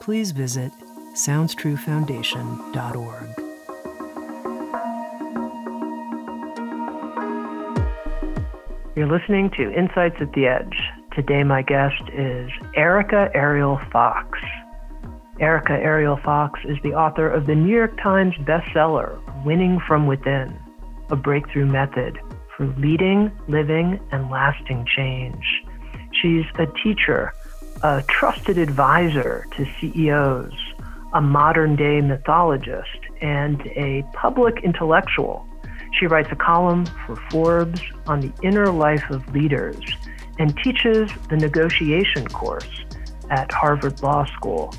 please visit SoundsTrueFoundation.org. You're listening to Insights at the Edge. Today, my guest is Erica Ariel Fox. Erica Ariel Fox is the author of the New York Times bestseller, Winning from Within A Breakthrough Method for Leading, Living, and Lasting Change. She's a teacher a trusted advisor to CEOs, a modern day mythologist, and a public intellectual. She writes a column for Forbes on the inner life of leaders and teaches the negotiation course at Harvard Law School.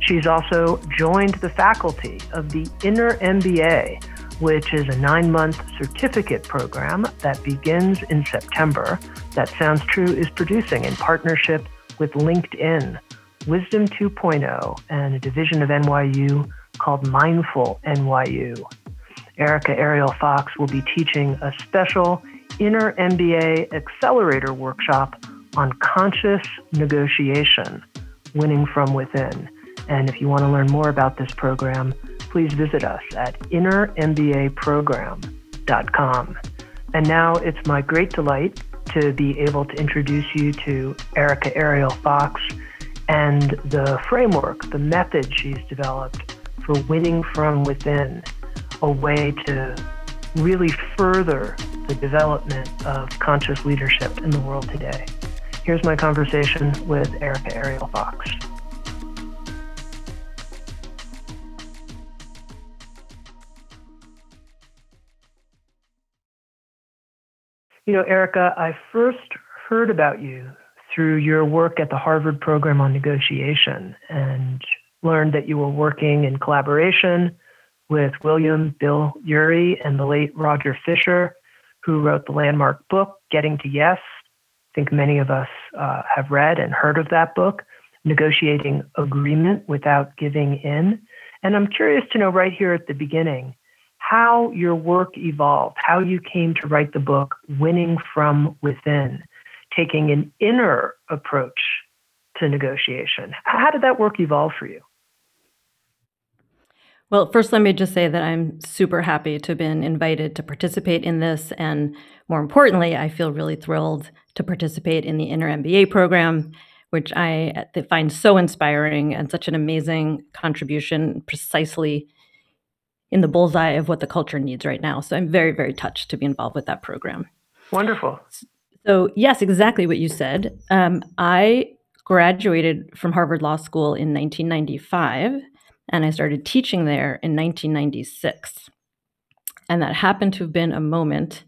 She's also joined the faculty of the Inner MBA, which is a nine month certificate program that begins in September that Sounds True is producing in partnership with LinkedIn, Wisdom 2.0, and a division of NYU called Mindful NYU. Erica Ariel Fox will be teaching a special Inner MBA Accelerator workshop on conscious negotiation, winning from within. And if you want to learn more about this program, please visit us at innermbaprogram.com. And now it's my great delight to be able to introduce you to Erica Ariel Fox and the framework, the method she's developed for winning from within, a way to really further the development of conscious leadership in the world today. Here's my conversation with Erica Ariel Fox. You know, Erica, I first heard about you through your work at the Harvard Program on Negotiation and learned that you were working in collaboration with William Bill Ury and the late Roger Fisher, who wrote the landmark book, Getting to Yes. I think many of us uh, have read and heard of that book, Negotiating Agreement Without Giving In. And I'm curious to know right here at the beginning how your work evolved, how you came to write the book, Winning from Within, taking an inner approach to negotiation. How did that work evolve for you? Well, first, let me just say that I'm super happy to have been invited to participate in this. And more importantly, I feel really thrilled to participate in the Inner MBA program, which I uh, find so inspiring and such an amazing contribution precisely in the bullseye of what the culture needs right now. So I'm very, very touched to be involved with that program. Wonderful. So, yes, exactly what you said. Um, I graduated from Harvard Law School in 1995, and I started teaching there in 1996. And that happened to have been a moment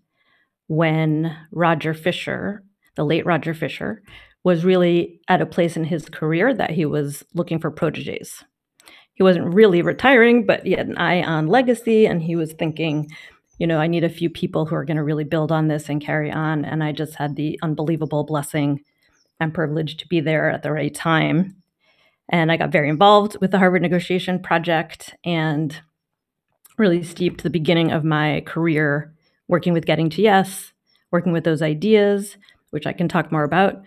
when Roger Fisher, the late Roger Fisher, was really at a place in his career that he was looking for proteges he wasn't really retiring, but he had an eye on legacy and he was thinking, you know, I need a few people who are going to really build on this and carry on. And I just had the unbelievable blessing and privilege to be there at the right time. And I got very involved with the Harvard negotiation project and really steeped the beginning of my career working with Getting to Yes, working with those ideas, which I can talk more about.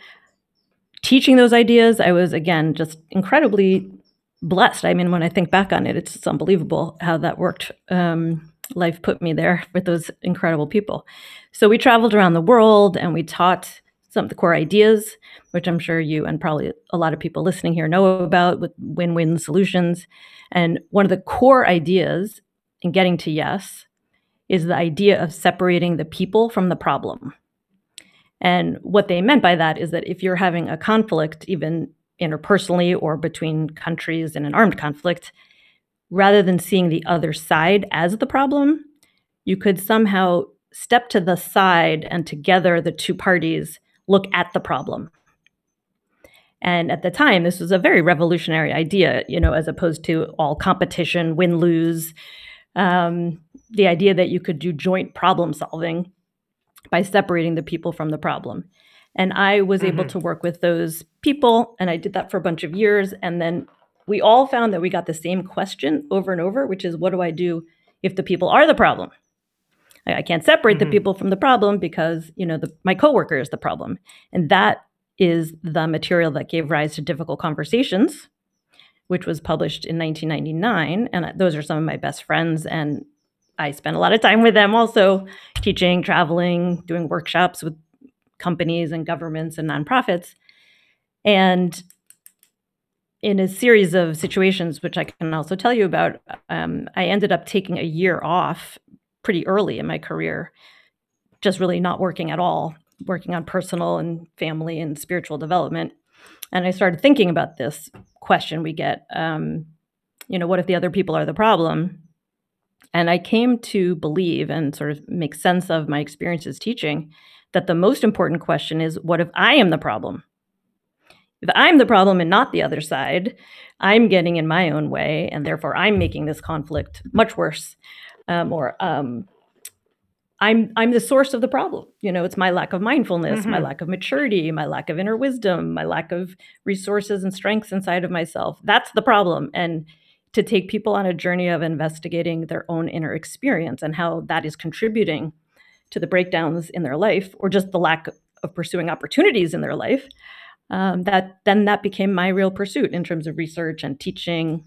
Teaching those ideas, I was again just incredibly blessed. I mean, when I think back on it, it's, unbelievable how that worked. Um, life put me there with those incredible people. So we traveled around the world and we taught some of the core ideas, which I'm sure you and probably a lot of people listening here know about with win win solutions. And one of the core ideas in getting to yes is the idea of separating the people from the problem. And what they meant by that is that if you're having a conflict, even interpersonally or between countries in an armed conflict, rather than seeing the other side as the problem, you could somehow step to the side and together the two parties look at the problem. And at the time, this was a very revolutionary idea, you know, as opposed to all competition, win lose. Um, the idea that you could do joint problem solving by separating the people from the problem. And I was mm-hmm. able to work with those people, and I did that for a bunch of years. And then we all found that we got the same question over and over, which is what do I do if the people are the problem? I, can't separate mm-hmm. the people from the problem because, you know, the, my coworker is the problem. And that is the material that gave rise to Difficult Conversations, which was published in 1999. And those are some of my best friends. And I spent a lot of time with them also teaching, traveling, doing workshops with companies and governments and nonprofits. And in a series of situations, which I can also tell you about, um, I ended up taking a year off pretty early in my career, just really not working at all, working on personal and family and spiritual development. And I started thinking about this question we get um, you know, what if the other people are the problem? And I came to believe and sort of make sense of my experiences teaching that the most important question is what if I am the problem? If I'm the problem and not the other side, I'm getting in my own way, and therefore I'm making this conflict much worse. Um, or um, I'm I'm the source of the problem. You know, it's my lack of mindfulness, mm-hmm. my lack of maturity, my lack of inner wisdom, my lack of resources and strengths inside of myself. That's the problem. And to take people on a journey of investigating their own inner experience and how that is contributing to the breakdowns in their life or just the lack of pursuing opportunities in their life um, that then that became my real pursuit in terms of research and teaching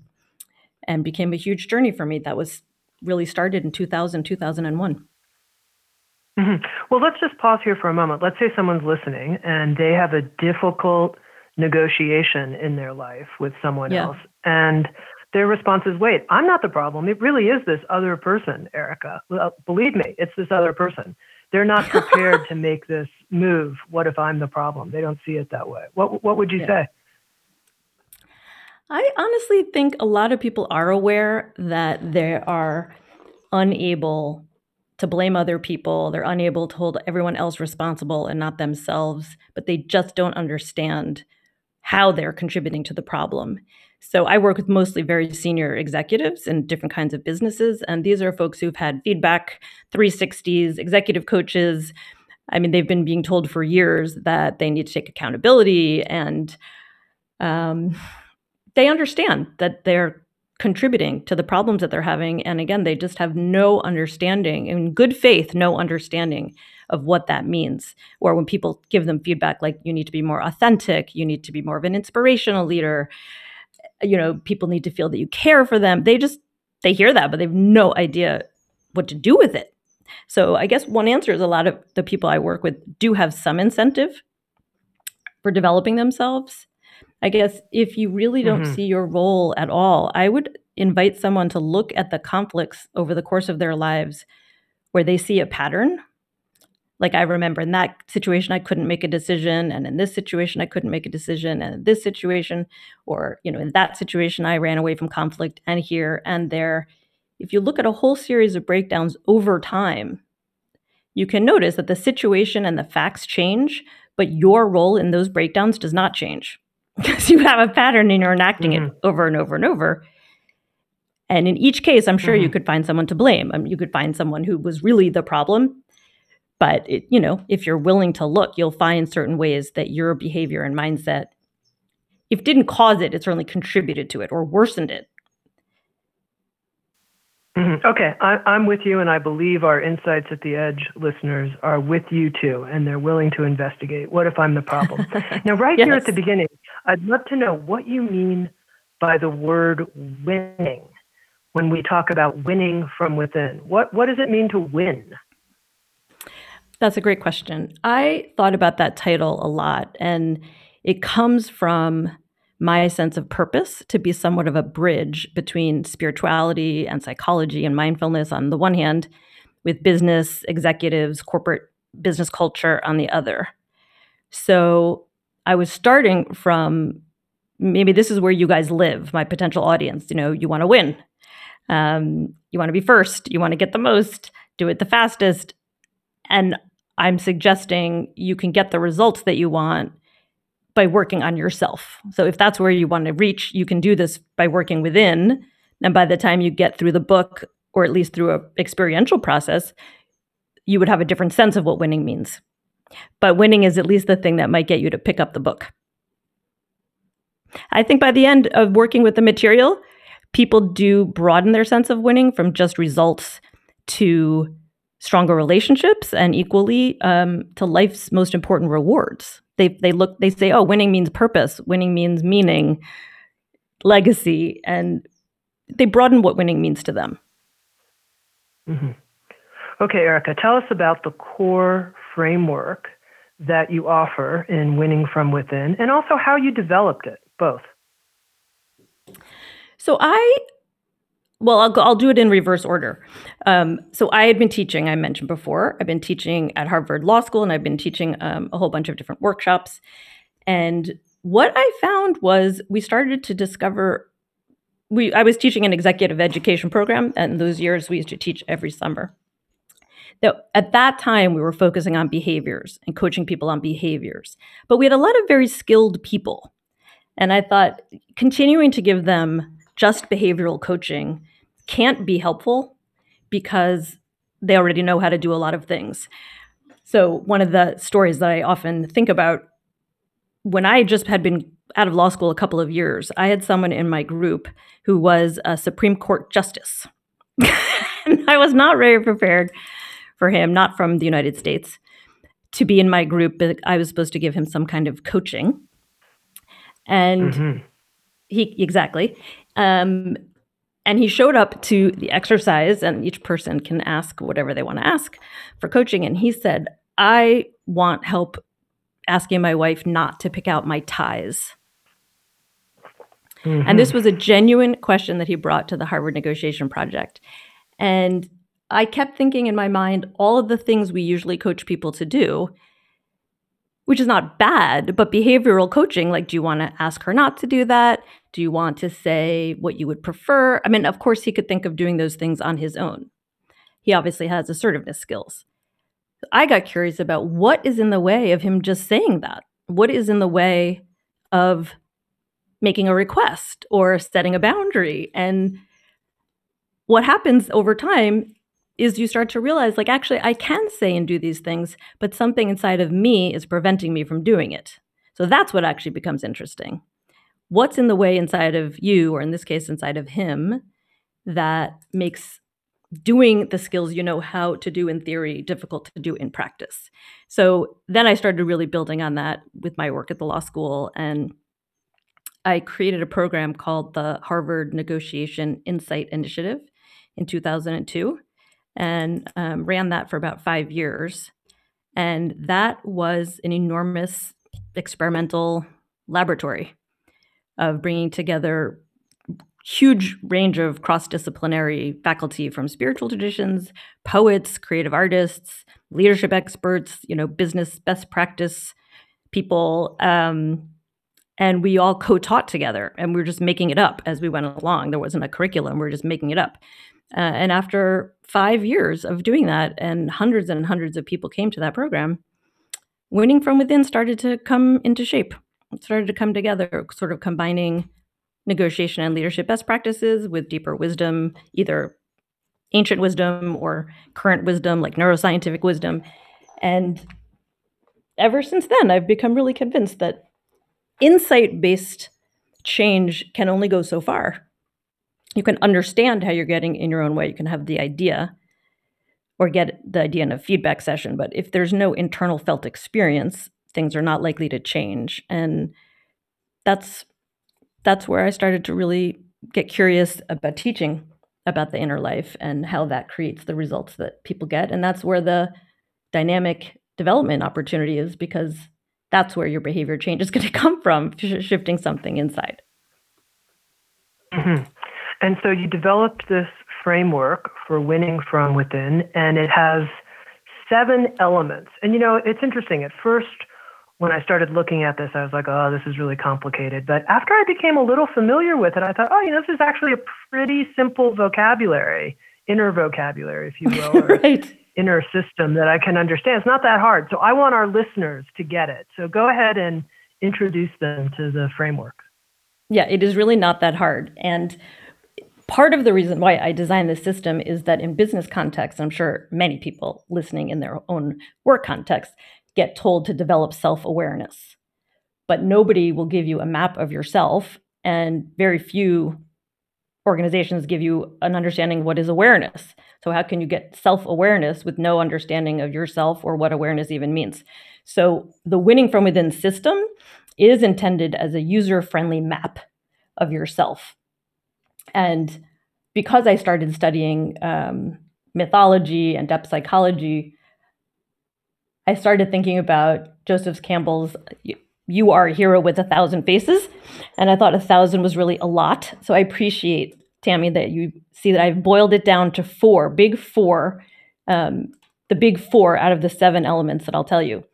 and became a huge journey for me that was really started in 2000 2001 mm-hmm. well let's just pause here for a moment let's say someone's listening and they have a difficult negotiation in their life with someone yeah. else and their response is, wait, I'm not the problem. It really is this other person, Erica. Well, believe me, it's this other person. They're not prepared to make this move. What if I'm the problem? They don't see it that way. What, what would you yeah. say? I honestly think a lot of people are aware that they are unable to blame other people. They're unable to hold everyone else responsible and not themselves, but they just don't understand how they're contributing to the problem. So I work with mostly very senior executives in different kinds of businesses. And these are folks who've had feedback 360s, executive coaches. I mean, they've been being told for years that they need to take accountability and um, they understand that they're contributing to the problems that they're having. And again, they just have no understanding, in good faith, no understanding of what that means. Or when people give them feedback like, you need to be more authentic, you need to be more of an inspirational leader, you know, people need to feel that you care for them. They just they hear that, but they have no idea what to do with it. So I guess one answer is a lot of the people I work with do have some incentive for developing themselves. I guess if you really don't mm-hmm. see your role at all, I would invite someone to look at the conflicts over the course of their lives where they see a pattern like I remember in that situation I couldn't make a decision and in this situation I couldn't make a decision and in this situation or you know in that situation I ran away from conflict and here and there if you look at a whole series of breakdowns over time you can notice that the situation and the facts change but your role in those breakdowns does not change because you have a pattern and you're enacting mm-hmm. it over and over and over and in each case, I'm sure mm-hmm. you could find someone to blame. I mean, you could find someone who was really the problem but it, you know, if you're willing to look, you'll find certain ways that your behavior and mindset, if didn't cause it, it certainly contributed to it or worsened it. Mm-hmm. Okay, I, I'm with you, and I believe our Insights at the Edge listeners are with you too, and they're willing to investigate. What if I'm the problem? now, right yes. here at the beginning, I'd love to know what you mean by the word winning when we talk about winning from within. What what does it mean to win? That's a great question. I thought about that title a lot, and it comes from my sense of purpose to be somewhat of a bridge between spirituality and psychology and mindfulness on the one hand, with business executives, corporate business culture on the other. So I was starting from maybe this is where you guys live, my potential audience. You know, you want to win, um, you want to be first, you want to get the most, do it the fastest. And I'm suggesting you can get the results that you want by working on yourself. So if that's where you want to reach, you can do this by working within. And by the time you get through the book, or at least through a experiential process, you would have a different sense of what winning means. But winning is at least the thing that might get you to pick up the book. I think by the end of working with the material, people do broaden their sense of winning from just results to stronger relationships and equally um, to life's most important rewards. They they look they say oh winning means purpose. Winning means meaning legacy and they broaden what winning means to them. Mm-hmm. okay erica tell us about the core framework that you offer in winning from within and also how you developed it both. So i well, I'll, I'll do it in reverse order. Um, so I had been teaching, I mentioned before, I've been teaching at Harvard Law School and I've been teaching um, a whole bunch of different workshops. And what I found was we started to discover we I was teaching an executive education program, and those years we used to teach every summer. now, at that time we were focusing on behaviors and coaching people on behaviors, but we had a lot of very skilled people, and I thought continuing to give them just behavioral coaching can't be helpful because they already know how to do a lot of things. So, one of the stories that I often think about when I just had been out of law school a couple of years, I had someone in my group who was a Supreme Court justice. and I was not very prepared for him, not from the United States, to be in my group. But I was supposed to give him some kind of coaching. And mm-hmm. he, exactly. Um, and he showed up to the exercise, and each person can ask whatever they want to ask for coaching. And he said, I want help asking my wife not to pick out my ties. Mm-hmm. And this was a genuine question that he brought to the Harvard Negotiation Project. And I kept thinking in my mind all of the things we usually coach people to do, which is not bad, but behavioral coaching, like, do you want to ask her not to do that? Do you want to say what you would prefer? I mean, of course, he could think of doing those things on his own. He obviously has assertiveness skills. I got curious about what is in the way of him just saying that. What is in the way of making a request or setting a boundary? And what happens over time is you start to realize, like, actually, I can say and do these things, but something inside of me is preventing me from doing it. So that's what actually becomes interesting what's in the way inside of you, or in this case, inside of him, that makes doing the skills you know how to do in theory difficult to do in practice. So then I started really building on that with my work at the law school. And I created a program called the Harvard Negotiation Insight Initiative in 2002 and um, ran that for about five years. And that was an enormous experimental laboratory of bringing together huge range of cross-disciplinary faculty from spiritual traditions poets creative artists leadership experts you know business best practice people um, and we all co-taught together and we were just making it up as we went along there wasn't a curriculum we are just making it up uh, and after five years of doing that and hundreds and hundreds of people came to that program winning from within started to come into shape It started to come together, sort of combining negotiation and leadership best practices with deeper wisdom, either ancient wisdom or current wisdom, like neuroscientific wisdom. And ever since then, I've become really convinced that insight based change can only go so far. You can understand how you're getting in your own way, you can have the idea or get the idea in a feedback session. But if there's no internal felt experience, things are not likely to change and that's that's where i started to really get curious about teaching about the inner life and how that creates the results that people get and that's where the dynamic development opportunity is because that's where your behavior change is going to come from, sh- shifting something inside. Mm-hmm. And so you developed this framework for winning from within, and it has seven elements. And you know, it's interesting. At first, when I started looking at this, I was like, oh, this is really complicated. But after I became a little familiar with it, I thought, oh, you know, this is actually a pretty simple vocabulary, inner vocabulary, if you will, right. inner system that I can understand. It's not that hard. So I want our listeners to get it. So go ahead and introduce them to the framework. Yeah, it is really not that hard. And part of the reason why I designed this system is that in business context, I'm sure many people listening in their own work context get told to develop self awareness. But nobody will give you a map of yourself, and very few organizations give you an understanding of what is awareness. So, how can you get self awareness with no understanding of yourself or what awareness even means? So, the winning from within system is intended as a user friendly map of yourself. And because I started studying um, mythology and depth psychology, I started thinking about Joseph Campbell's You Are a Hero with a Thousand Faces. And I thought a thousand was really a lot. So I appreciate, Tami, that you see that I've boiled it down to four, big four, um, the big four out of the seven elements that I'll tell you.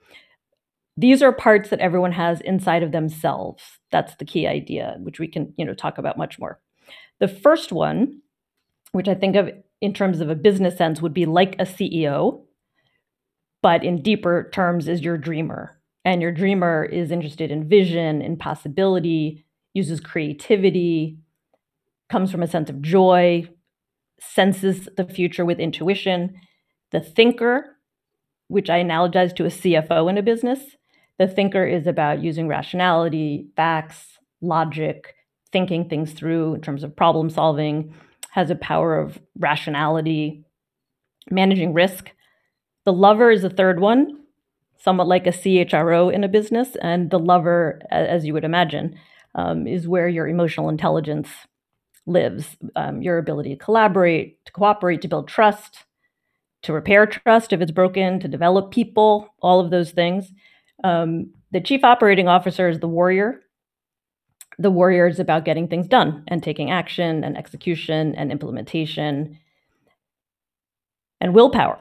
These are parts that everyone has inside of themselves. That's the key idea, which we can, you know, talk about much more. The first one, which I think of in terms of a business sense, would be like a CEO but in deeper terms is your dreamer. And your dreamer is interested in vision, in possibility, uses creativity, comes from a sense of joy, senses the future with intuition. The thinker, which I analogize to a CFO in a business, the thinker is about using rationality, facts, logic, thinking things through in terms of problem solving, has a power of rationality, managing risk, the lover is the third one, somewhat like a CHRO in a business. And the lover, as you would imagine, um, is where your emotional intelligence lives um, your ability to collaborate, to cooperate, to build trust, to repair trust if it's broken, to develop people, all of those things. Um, the chief operating officer is the warrior. The warrior is about getting things done and taking action and execution and implementation and willpower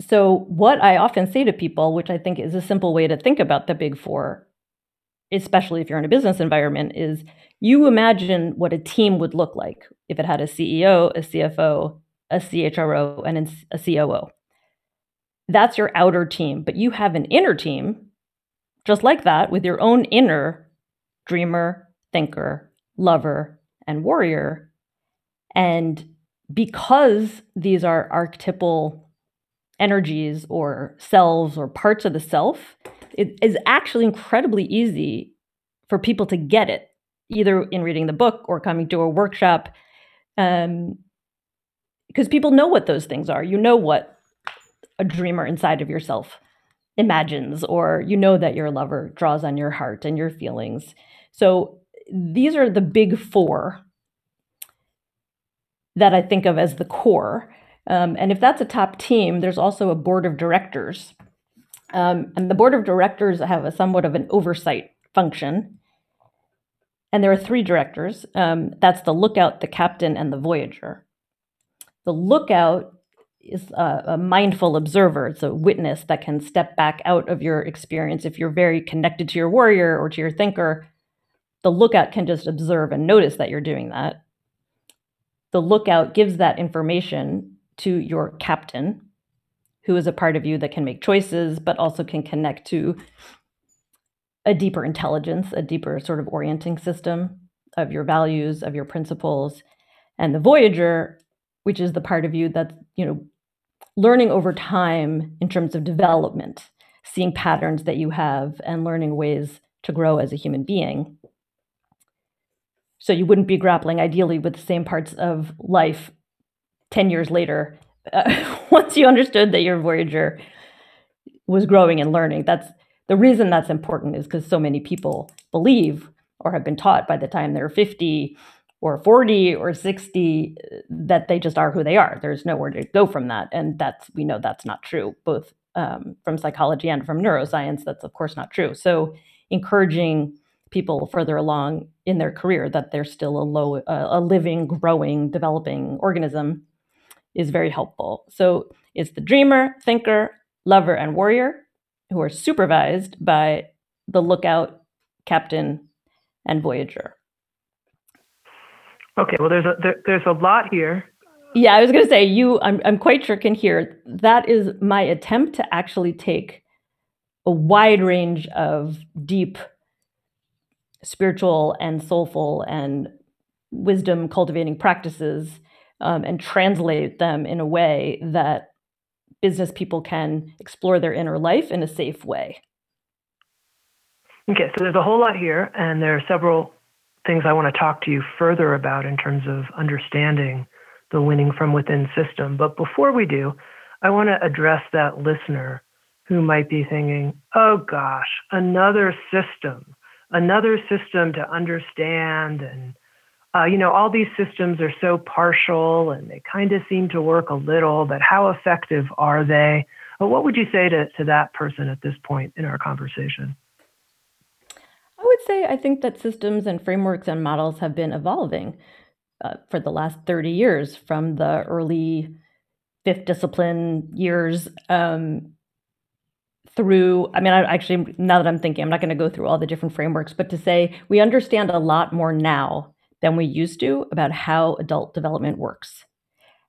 so, what I often say to people, which I think is a simple way to think about the big four, especially if you're in a business environment, is you imagine what a team would look like if it had a CEO, a CFO, a CHRO, and a COO. That's your outer team, but you have an inner team just like that with your own inner dreamer, thinker, lover, and warrior. And because these are archetypal energies or selves or parts of the self, it is actually incredibly easy for people to get it, either in reading the book or coming to a workshop. Um, because people know what those things are. You know what a dreamer inside of yourself imagines, or you know that your lover draws on your heart and your feelings. So these are the big four that I think of as the core. Um, and if that's a top team, there's also a board of directors. Um, and the board of directors have a somewhat of an oversight function. And there are three directors um, that's the lookout, the captain, and the voyager. The lookout is a, a, mindful observer, it's a witness that can step back out of your experience. If you're very connected to your warrior or to your thinker, the lookout can just observe and notice that you're doing that. The lookout gives that information to your captain, who is a part of you that can make choices, but also can connect to a deeper intelligence, a deeper sort of orienting system of your values, of your principles. And the Voyager, which is the part of you that's, you know, learning over time in terms of development, seeing patterns that you have and learning ways to grow as a human being. So you wouldn't be grappling ideally with the same parts of life 10 years later, uh, once you understood that your Voyager was growing and learning, that's the reason that's important is because so many people believe or have been taught by the time they're 50 or 40 or 60 that they just are who they are. There's nowhere to go from that. And that's, we know that's not true, both um, from psychology and from neuroscience, that's of course not true. So, encouraging people further along in their career that they're still a low, uh, a living, growing, developing organism is very helpful. So, it's the dreamer, thinker, lover, and warrior who are supervised by the lookout, captain, and voyager. Okay, well, there's a there, there's a lot here. Yeah, I was going to say you. I'm I'm quite sure can hear that is my attempt to actually take a wide range of deep spiritual and soulful and wisdom cultivating practices um, and translate them in a way that business people can explore their inner life in a safe way. Okay, so there's a whole lot here, and there are several things I want to talk to you further about in terms of understanding the winning from within system. But before we do, I want to address that listener who might be thinking, oh gosh, another system, another system to understand and uh, you know, all these systems are so partial and they kind of seem to work a little, but how effective are they? Well, what would you say to, to that person at this point in our conversation? I would say I think that systems and frameworks and models have been evolving uh, for the last 30 years from the early fifth discipline years um, through i mean I actually now that i'm thinking i'm not going to go through all the different frameworks but to say we understand a lot more now than we used to about how adult development works.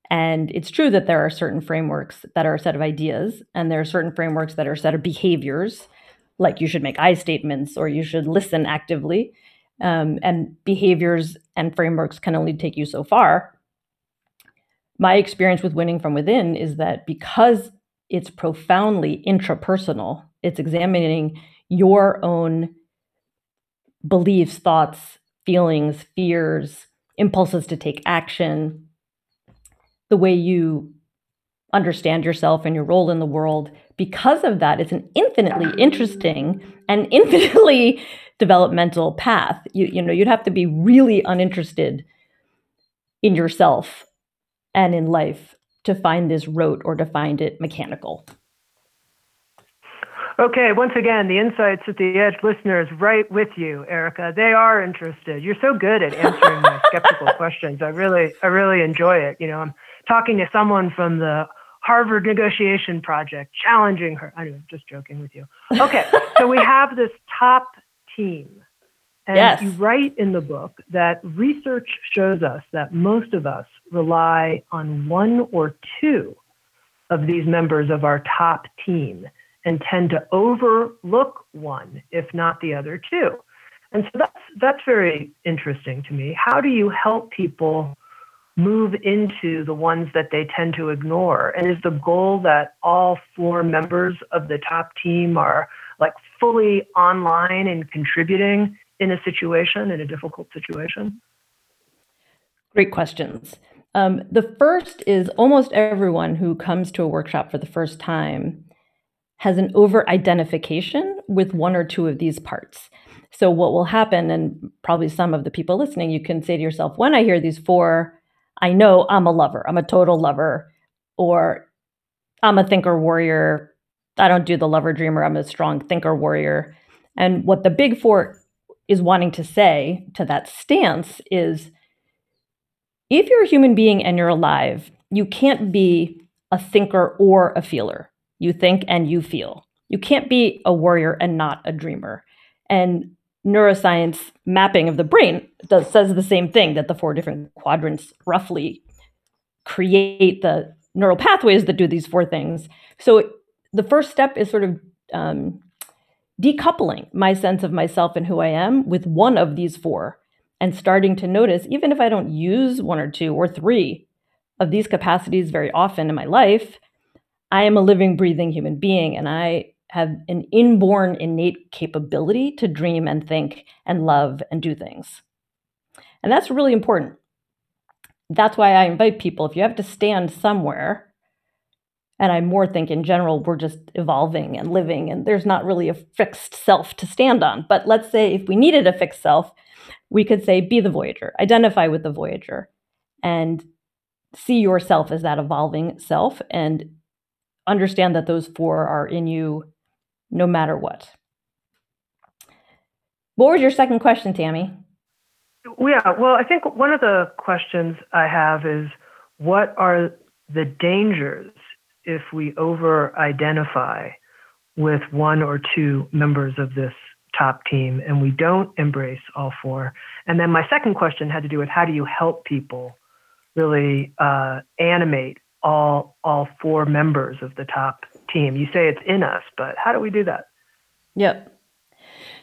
And it's true that there are certain frameworks that are a set of ideas, and there are certain frameworks that are a set of behaviors, like you should make I statements or you should listen actively. Um, and behaviors and frameworks can only take you so far. My experience with winning from within is that because it's profoundly intrapersonal, it's examining your own beliefs, thoughts, feelings, fears, impulses to take action, the way you understand yourself and your role in the world. Because of that, it's an infinitely interesting and infinitely developmental path. You, you know, you'd have to be really uninterested in yourself and in life to find this rote or to find it mechanical. Okay, once again, the Insights at the Edge listeners, right with you, Erica. They are interested. You're so good at answering my skeptical questions. I really, I really enjoy it. You know, I'm talking to someone from the Harvard Negotiation Project, challenging her. I'm just joking with you. Okay, so we have this top team. And yes. you write in the book that research shows us that most of us rely on one or two of these members of our top team and tend to overlook one, if not the other two. And so that's that's very interesting to me. How do you help people move into the ones that they tend to ignore? And is the goal that all four members of the top team are like fully online and contributing in a situation, in a difficult situation? Great questions. Um, the first is almost everyone who comes to a workshop for the first time has an over identification with one or two of these parts. So, what will happen, and probably some of the people listening, you can say to yourself, when I hear these four, I know I'm a lover, I'm a total lover, or I'm a thinker warrior. I don't do the lover dreamer, I'm a strong thinker warrior. And what the big four is wanting to say to that stance is if you're a human being and you're alive, you can't be a thinker or a feeler. You think and you feel. You can't be a warrior and not a dreamer. And neuroscience mapping of the brain does says the same thing that the four different quadrants roughly create the neural pathways that do these four things. So the first step is sort of um, decoupling my sense of myself and who I am with one of these four and starting to notice, even if I don't use one or two or three of these capacities very often in my life, I am a living, breathing human being, and I have an inborn, innate capability to dream and think and love and do things. And that's really important. That's why I invite people if you have to stand somewhere, and I more think in general, we're just evolving and living, and there's not really a fixed self to stand on. But let's say if we needed a fixed self, we could say, be the Voyager, identify with the Voyager, and see yourself as that evolving self and understand that those four are in you no matter what. What was your second question, Tami? Yeah, well, I think one of the questions I have is what are the dangers if we over identify with one or two members of this top team and we don't embrace all four? And then my second question had to do with how do you help people really uh, animate all all four members of the top team? You say it's in us, but how do we do that? Yep.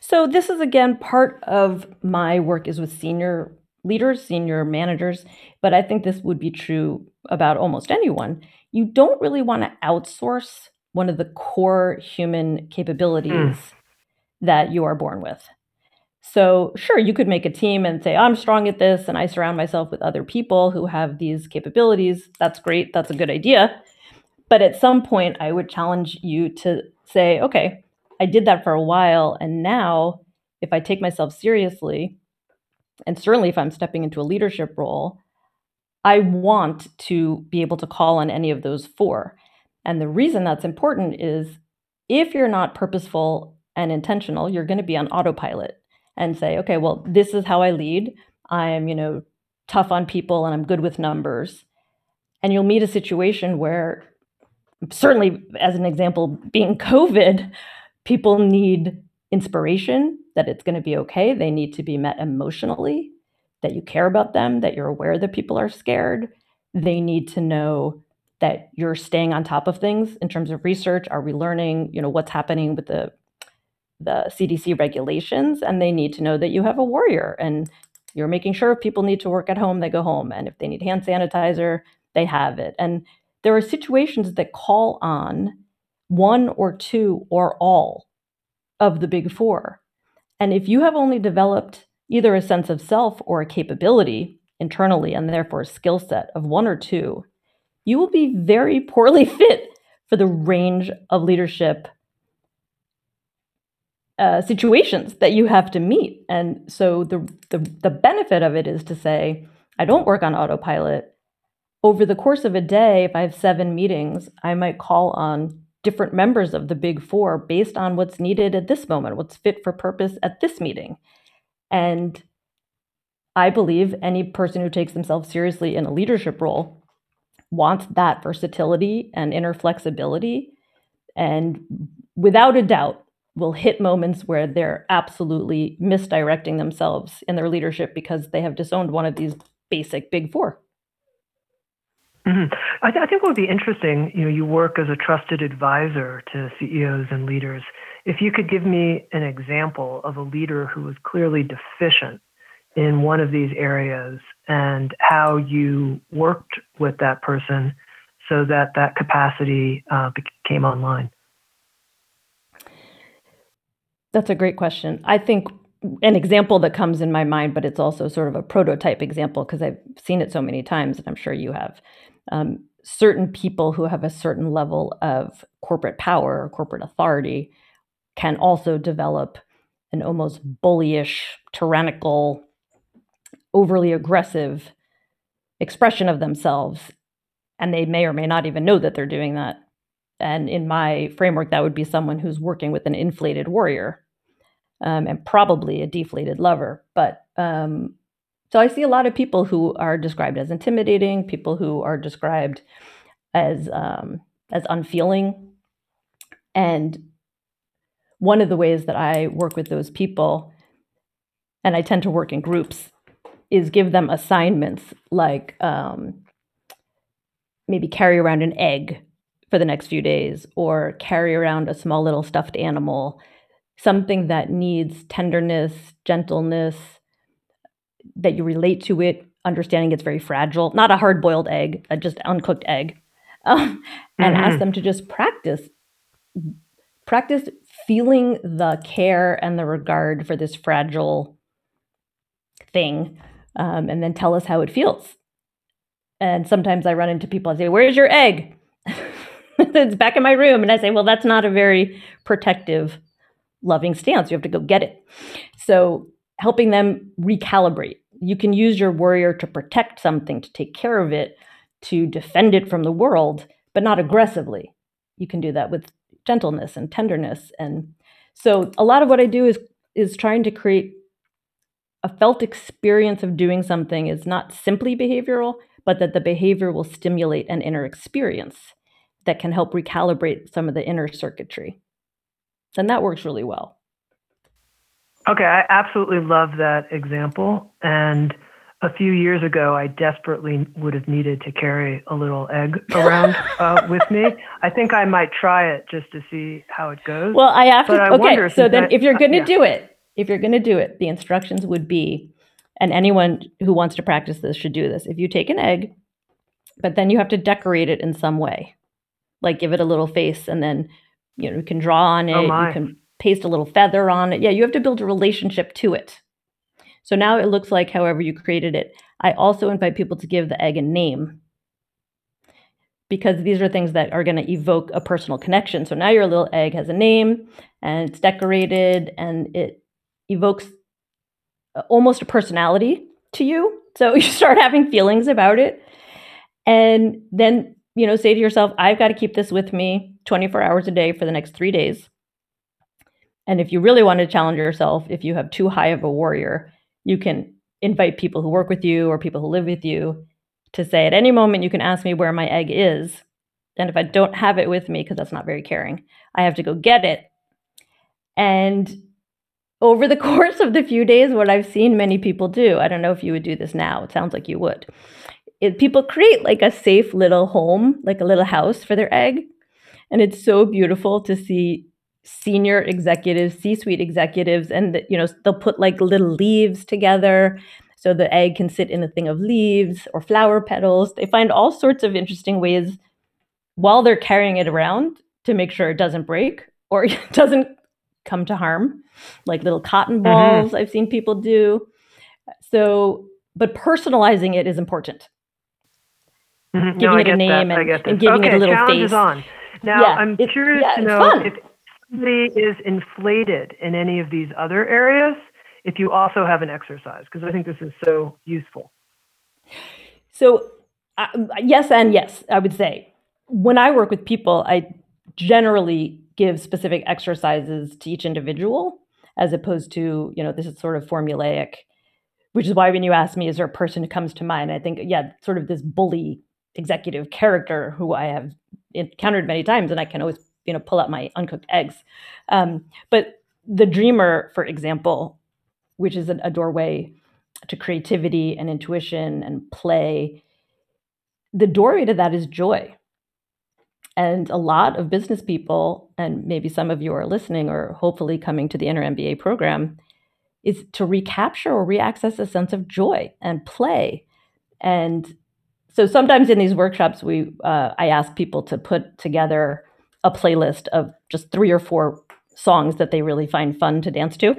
So this is again part of my work is with senior leaders, senior managers, but I think this would be true about almost anyone. You don't really want to outsource one of the core human capabilities mm. that you are born with. So, sure, you could make a team and say, I'm strong at this, and I surround myself with other people who have these capabilities. That's great. That's a good idea. But at some point, I would challenge you to say, okay, I did that for a while. And now, if I take myself seriously, and certainly if I'm stepping into a leadership role, I want to be able to call on any of those four. And the reason that's important is if you're not purposeful and intentional, you're going to be on autopilot and say, okay, well, this is how I lead. I am, you know, tough on people and I'm good with numbers. And you'll meet a situation where, certainly as an example, being COVID, people need inspiration that it's going to be okay. They need to be met emotionally, that you care about them, that you're aware that people are scared. They need to know that you're staying on top of things in terms of research. Are we learning, you know, what's happening with the the CDC regulations and they need to know that you have a warrior and you're making sure if people need to work at home, they go home. And if they need hand sanitizer, they have it. And there are situations that call on one or two or all of the big four. And if you have only developed either a sense of self or a capability internally and therefore a skill set of one or two, you will be very poorly fit for the range of leadership uh, situations that you have to meet. And so the, the the benefit of it is to say, I don't work on autopilot. Over the course of a day, if I have seven meetings, I might call on different members of the big four based on what's needed at this moment, what's fit for purpose at this meeting. And I believe any person who takes themselves seriously in a leadership role wants that versatility and inner flexibility. And without a doubt, will hit moments where they're absolutely misdirecting themselves in their leadership because they have disowned one of these basic big 4 mm-hmm. I, th- I, think what would be interesting, you know, you work as a trusted advisor to CEOs and leaders. If you could give me an example of a leader who was clearly deficient in one of these areas and how you worked with that person so that that capacity uh, became online. That's a great question. I think an example that comes in my mind, but it's also sort of a prototype example because I've seen it so many times, and I'm sure you have. Um, certain people who have a certain level of corporate power or corporate authority can also develop an almost bullyish, tyrannical, overly aggressive expression of themselves. And they may or may not even know that they're doing that. And in my framework, that would be someone who's working with an inflated warrior um, and probably a deflated lover. But um, so I see a lot of people who are described as intimidating, people who are described as um, as unfeeling, and one of the ways that I work with those people, and I tend to work in groups, is give them assignments like um, maybe carry around an egg for the next few days or carry around a small little stuffed animal, something that needs tenderness, gentleness, that you relate to it, understanding it's very fragile, not a hard boiled egg, a just uncooked egg, um, and mm-hmm. ask them to just practice. Practice feeling the care and the regard for this fragile thing, um, and then tell us how it feels. And sometimes I run into people and say, Where's your egg? it's back in my room. And I say, well, that's not a very protective, loving stance. You have to go get it. So helping them recalibrate. You can use your warrior to protect something, to take care of it, to defend it from the world, but not aggressively. you can do that with gentleness and tenderness. And so a lot of what I do is is trying to create a felt experience of doing something is not simply behavioral, but that the behavior will stimulate an inner experience that can help recalibrate some of the inner circuitry. And that works really well. Okay, I absolutely love that example. And a few years ago, I desperately would have needed to carry a little egg around uh, with me. I think I might try it just to see how it goes. Well, I have to. I okay, so then if you're going to uh, yeah. do it, if you're going to do it, the instructions would be, and anyone who wants to practice this should do this. If you take an egg, but then you have to decorate it in some way, like give it a little face, and then you know you can draw on it. Oh you can paste a little feather on it. Yeah, you have to build a relationship to it. So now it looks like however you created it. I also invite people to give the egg a name because these are things that are going to evoke a personal connection. So now your little egg has a name and it's decorated and it evokes almost a personality to you. So you start having feelings about it. And then, you know, say to yourself, I've got to keep this with me 24 hours a day for the next three days. And if you really want to challenge yourself, if you have too high of a warrior, you can invite people who work with you or people who live with you to say, at any moment, you can ask me where my egg is. And if I don't have it with me, because that's not very caring, I have to go get it. And over the course of the few days, what I've seen many people do, I don't know if you would do this now, it sounds like you would. It, people create like a safe little home, like a little house for their egg. And it's so beautiful to see senior executives, C-suite executives, and the, you know they'll put like little leaves together so the egg can sit in a thing of leaves or flower petals. They find all sorts of interesting ways while they're carrying it around to make sure it doesn't break or it doesn't come to harm, like little cotton mm-hmm. balls mm-hmm. I've seen people do. So, but personalizing it is important. Mm-hmm. Giving no, it a name and, and, giving okay, it a little face. on. Now, yeah, I'm curious yeah, to know if somebody is inflated in any of these other areas, if you also have an exercise, because I think this is so useful. So, uh, yes, and yes, I would say. When I work with people, I generally give specific exercises to each individual as opposed to, you know, this is sort of formulaic, which is why when you ask me, is there a person who comes to mind? I think, yeah, sort of this bully executive character who I have encountered many times, and I can always you know pull out my uncooked eggs. Um, but the dreamer for example which is a doorway to creativity and intuition and play the doorway to that is joy. And a lot of business people and maybe some of you are listening or hopefully coming to the inner mba program is to recapture or reaccess a sense of joy and play. And so sometimes in these workshops we uh, i ask people to put together a playlist of just three or four songs that they really find fun to dance to.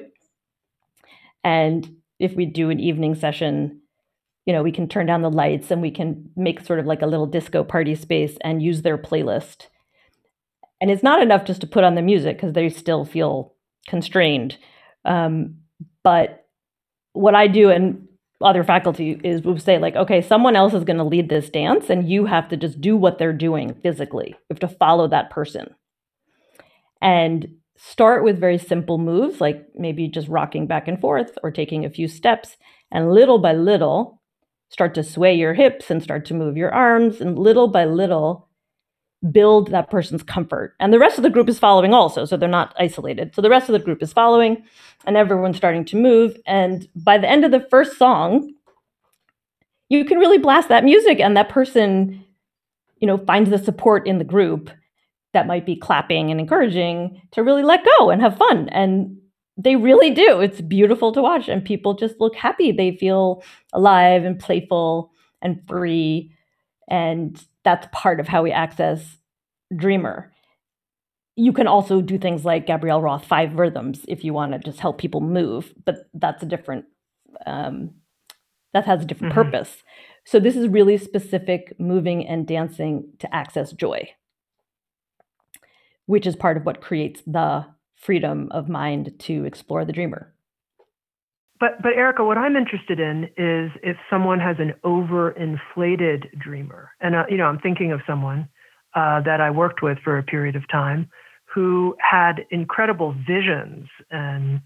And if we do an evening session, you know, we can turn down the lights and we can make sort of like a little disco party space and use their playlist. And it's not enough just to put on the music because they still feel constrained. Um, but what I do, and other faculty is would say like okay someone else is going to lead this dance and you have to just do what they're doing physically. You have to follow that person. And start with very simple moves like maybe just rocking back and forth or taking a few steps and little by little start to sway your hips and start to move your arms and little by little build that person's comfort. And the rest of the group is following also, so they're not isolated. So the rest of the group is following, and everyone's starting to move. And by the end of the first song, you can really blast that music, and that person, you know, finds the support in the group that might be clapping and encouraging to really let go and have fun. And they really do. It's beautiful to watch, and people just look happy. They feel alive and playful and free. And that's part of how we access Dreamer. You can also do things like Gabrielle Roth five rhythms if you want to just help people move, but that's a different um, that has a different mm-hmm. purpose. So this is really specific moving and dancing to access joy, which is part of what creates the freedom of mind to explore the dreamer. But but Erica, what I'm interested in is if someone has an overinflated dreamer, and uh, you know, I'm thinking of someone uh, that I worked with for a period of time who had incredible visions and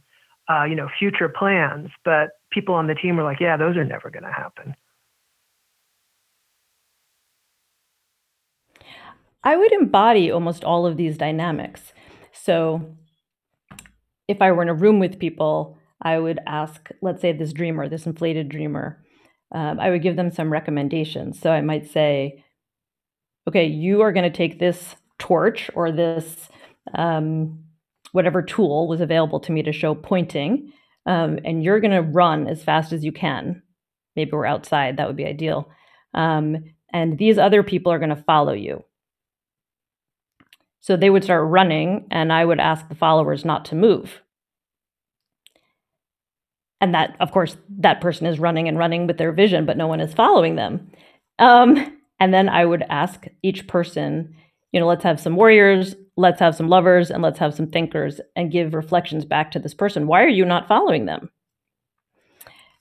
uh, you know future plans, but people on the team were like, "Yeah, those are never going to happen." I would embody almost all of these dynamics. So, if I were in a room with people, I would ask, let's say, this dreamer, this inflated dreamer, um, I would give them some recommendations. So I might say, okay, you are going to take this torch or this um, whatever tool was available to me to show pointing, um, and you're going to run as fast as you can. Maybe we're outside, that would be ideal. Um, and these other people are going to follow you. So they would start running, and I would ask the followers not to move. And that, of course, that person is running and running with their vision, but no one is following them. Um, and then I would ask each person, you know, let's have some warriors, let's have some lovers, and let's have some thinkers, and give reflections back to this person. Why are you not following them?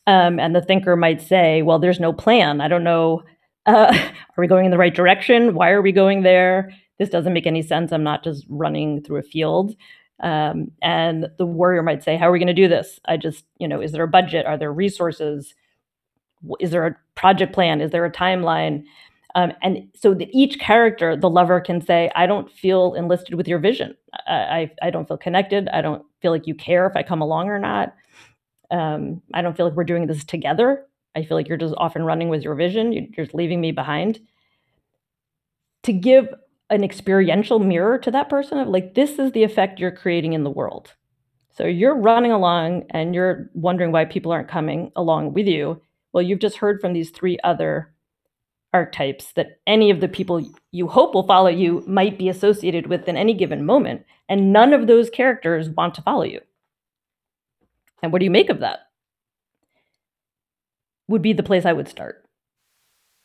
Um, and the thinker might say, well, there's no plan. I don't know. Uh, are we going in the right direction? Why are we going there? This doesn't make any sense. I'm not just running through a field. Um, and the warrior might say, How are we going to do this? I just, you know, is there a budget? Are there resources? Is there a project plan? Is there a timeline? Um, and so that each character, the lover can say, I don't feel enlisted with your vision. I, I, I don't feel connected. I don't feel like you care if I come along or not. Um, I don't feel like we're doing this together. I feel like you're just off and running with your vision. You're just leaving me behind. To give an experiential mirror to that person of like, this is the effect you're creating in the world. So you're running along and you're wondering why people aren't coming along with you. Well, you've just heard from these three other archetypes that any of the people you hope will follow you might be associated with in any given moment. And none of those characters want to follow you. And what do you make of that? Would be the place I would start.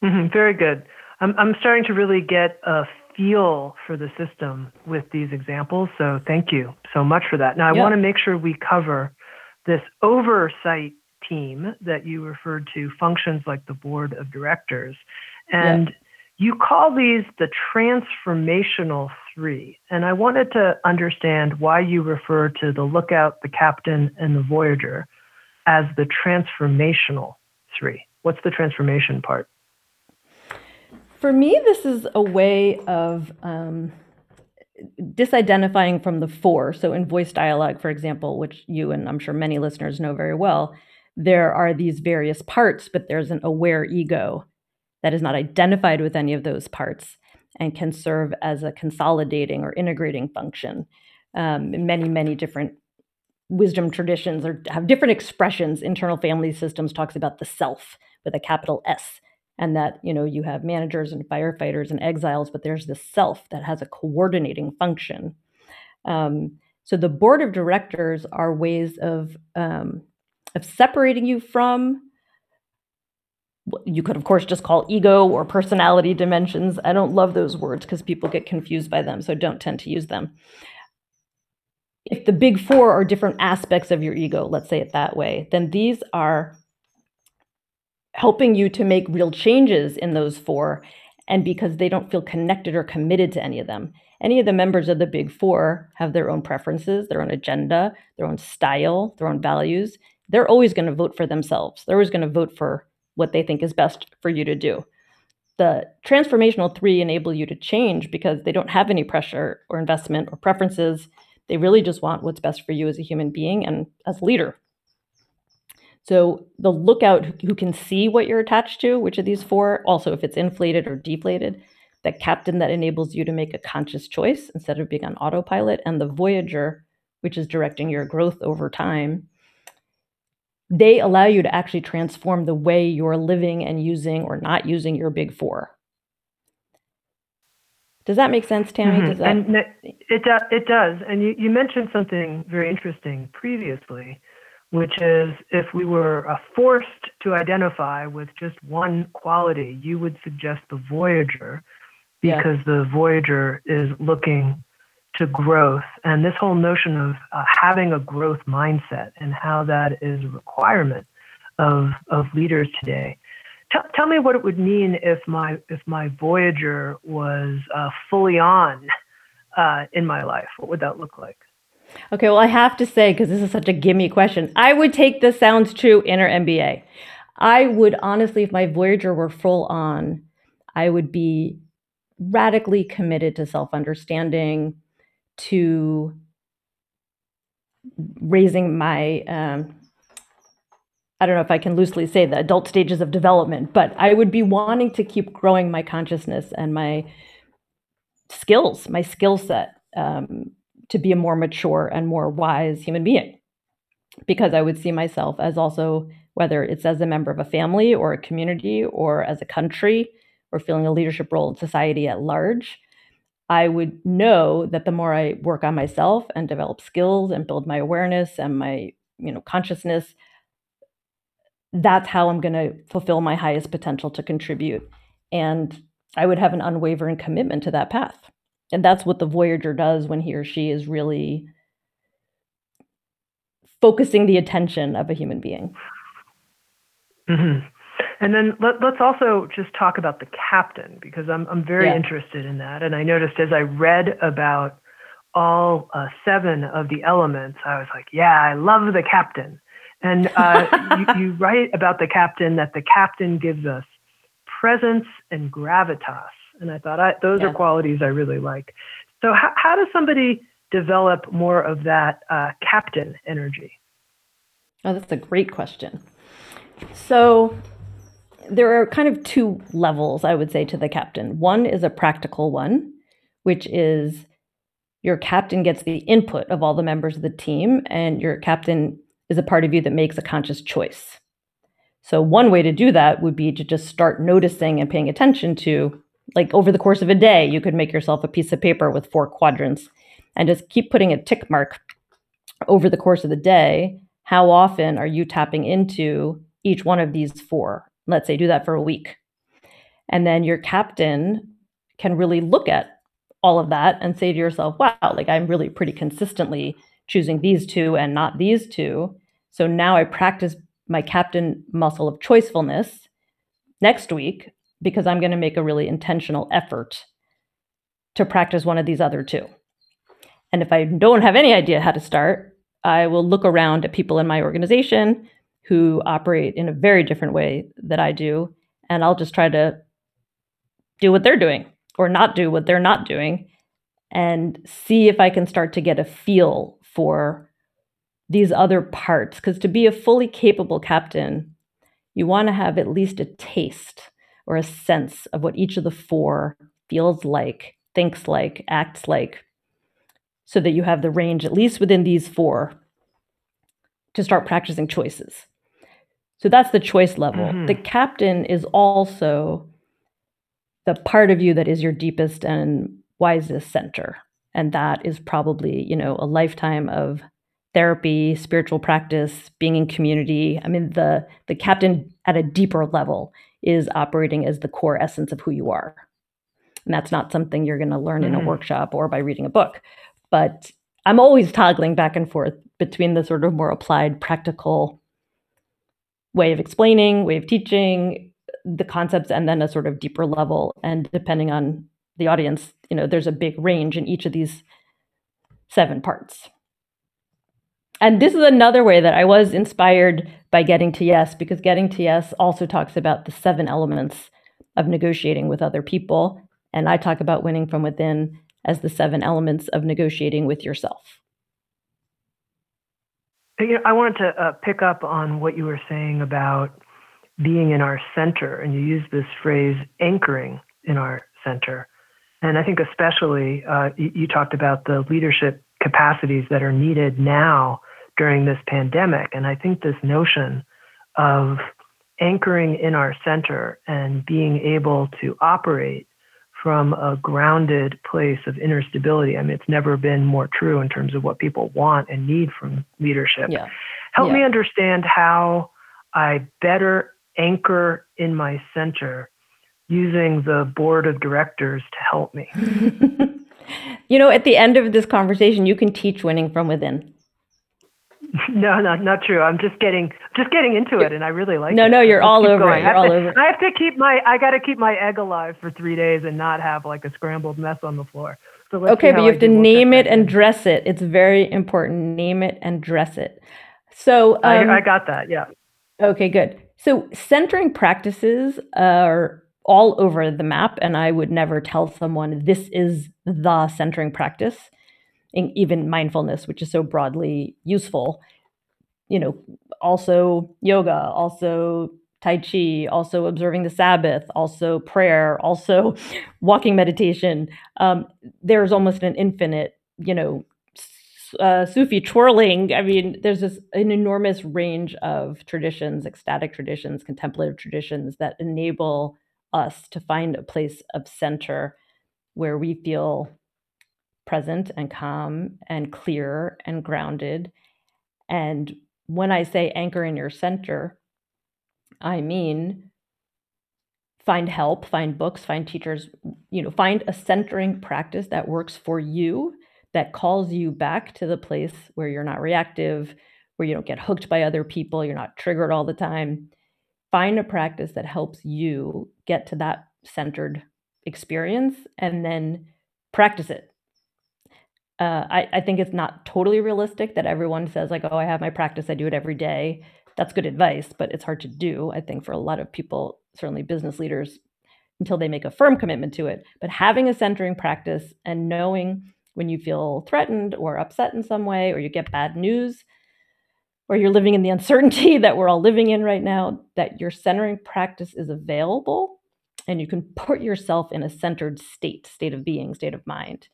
Mm-hmm, very good. I'm, I'm starting to really get a feel for the system with these examples. So thank you so much for that. Now, I want to make sure we cover this oversight team that you referred to functions like the board of directors. And you call these the transformational three. And I wanted to understand why you refer to the lookout, the captain, and the voyager as the transformational three. What's the transformation part? For me, this is a way of um, disidentifying from the four. So, in voice dialogue, for example, which you and I'm sure many listeners know very well, there are these various parts, but there's an aware ego that is not identified with any of those parts and can serve as a consolidating or integrating function. Um, many, many different wisdom traditions or have different expressions. Internal family systems talks about the self with a capital S and that you know you have managers and firefighters and exiles but there's this self that has a coordinating function. Um, so the board of directors are ways of um, of separating you from you could of course just call ego or personality dimensions. I don't love those words because people get confused by them so don't tend to use them. If the big four are different aspects of your ego let's say it that way then these are helping you to make real changes in those four and because they don't feel connected or committed to any of them. Any of the members of the big four have their own preferences, their own agenda, their own style, their own values. They're always going to vote for themselves. They're always going to vote for what they think is best for you to do. The transformational three enable you to change because they don't have any pressure or investment or preferences. They really just want what's best for you as a human being and as leader. So the lookout who can see what you're attached to, which of these four, also if it's inflated or deflated, the captain that enables you to make a conscious choice instead of being on autopilot, and the voyager, which is directing your growth over time. They allow you to actually transform the way you're living and using or not using your big four. Does that make sense, Tami? Mm-hmm. Does that... And it, it does. And you, you mentioned something very interesting previously, which is if we were uh, forced to identify with just one quality, you would suggest the Voyager because yeah. the Voyager is looking to growth. And this whole notion of uh, having a growth mindset and how that is a requirement of, of leaders today. Tell, tell me what it would mean if my if my Voyager was uh, fully on uh, in my life. What would that look like? Okay, well, I have to say, because this is such a gimme question, I would take the sounds true inner MBA. I would honestly, if my Voyager were full on, I would be radically committed to self understanding, to raising my, um, I don't know if I can loosely say the adult stages of development, but I would be wanting to keep growing my consciousness and my skills, my skill set, um, to be a more mature and more wise human being. Because I would see myself as also, whether it's as a member of a family or a community or as a country or feeling a leadership role in society at large, I would know that the more I work on myself and develop skills and build my awareness and my, you know, consciousness, that's how I'm going to fulfill my highest potential to contribute. And I would have an unwavering commitment to that path. And that's what the Voyager does when he or she is really focusing the attention of a human being. Mm-hmm. And then let, us also just talk about the captain because I'm I'm very yeah. interested in that. And I noticed as I read about all uh, seven of the elements, I was like, yeah, I love the captain. And uh, you, you write about the captain that the captain gives us presence and gravitas. And I thought I, those yeah. are qualities I really like. So how, how does somebody develop more of that uh, captain energy? Oh, that's a great question. So there are kind of two levels, I would say, to the captain. One is a practical one, which is your captain gets the input of all the members of the team, and your captain is a part of you that makes a conscious choice. So, one way to do that would be to just start noticing and paying attention to, like over the course of a day, you could make yourself a piece of paper with four quadrants and just keep putting a tick mark over the course of the day. How often are you tapping into each one of these four? Let's say do that for a week. And then your captain can really look at all of that and say to yourself, wow, like I'm really pretty consistently choosing these two and not these two. So now I practice my captain muscle of choicefulness next week because I'm going to make a really intentional effort to practice one of these other two. And if I don't have any idea how to start, I will look around at people in my organization who operate in a very different way that I do, and I'll just try to do what they're doing or not do what they're not doing and see if I can start to get a feel for these other parts. Because to be a fully capable captain, you want to have at least a taste or a sense of what each of the four feels like, thinks like, acts like, so that you have the range, at least within these four, to start practicing choices. So that's the choice level. Mm-hmm. The captain is also the part of you that is your deepest and wisest center. And that is probably, you know, a lifetime of therapy, spiritual practice, being in community. I mean, the the captain at a deeper level is operating as the core essence of who you are. And that's not something you're going to learn mm-hmm. in a mm-hmm. workshop or by reading a book. But I'm always toggling back and forth between the sort of more applied practical way of explaining, way of teaching the concepts, and then a sort of deeper level. And depending on the audience, you know, there's a big range in each of these seven parts. And this is another way that I was inspired by Getting to Yes, because Getting to Yes also talks about the seven elements of negotiating with other people. And I talk about winning from within as the seven elements of negotiating with yourself. You I wanted to uh, pick up on what you were saying about being in our center, and you used this phrase anchoring in our center. And I think, especially, uh, you, you talked about the leadership capacities that are needed now during this pandemic. And I think this notion of anchoring in our center and being able to operate from a grounded place of inner stability. I mean, it's never been more true in terms of what people want and need from leadership. Yeah. Help yeah. me understand how I better anchor in my center using the board of directors to help me. you know, at the end of this conversation, you can teach winning from within. No, no, not true. I'm just getting just getting into it, and I really like no, it. No, no, you're all over going. it. You're all to, over. I have to keep my I got to keep my egg alive for three days and not have like a scrambled mess on the floor. So okay, but you have to name it and dress it. It's very important. Name it and dress it. So um, I, I got that. Yeah. Okay, good. So centering practices are all over the map, and I would never tell someone this is the centering practice. Even mindfulness, which is so broadly useful, you know, also yoga, also Tai Chi, also observing the Sabbath, also prayer, also walking meditation. Um, there's almost an infinite, you know, uh, Sufi twirling. I mean, there's this an enormous range of traditions, ecstatic traditions, contemplative traditions that enable us to find a place of center where we feel present and calm and clear and grounded. And when I say anchor in your center, I mean find help, find books, find teachers, you know, find a centering practice that works for you that calls you back to the place where you're not reactive, where you don't get hooked by other people, you're not triggered all the time. Find a practice that helps you get to that centered experience and then practice it. Uh, I, I think it's not totally realistic that everyone says, like, oh, I have my practice, I do it every day. That's good advice, but it's hard to do, I think, for a lot of people, certainly business leaders, until they make a firm commitment to it. But having a centering practice and knowing when you feel threatened or upset in some way, or you get bad news, or you're living in the uncertainty that we're all living in right now, that your centering practice is available and you can put yourself in a centered state, state of being, state of mind.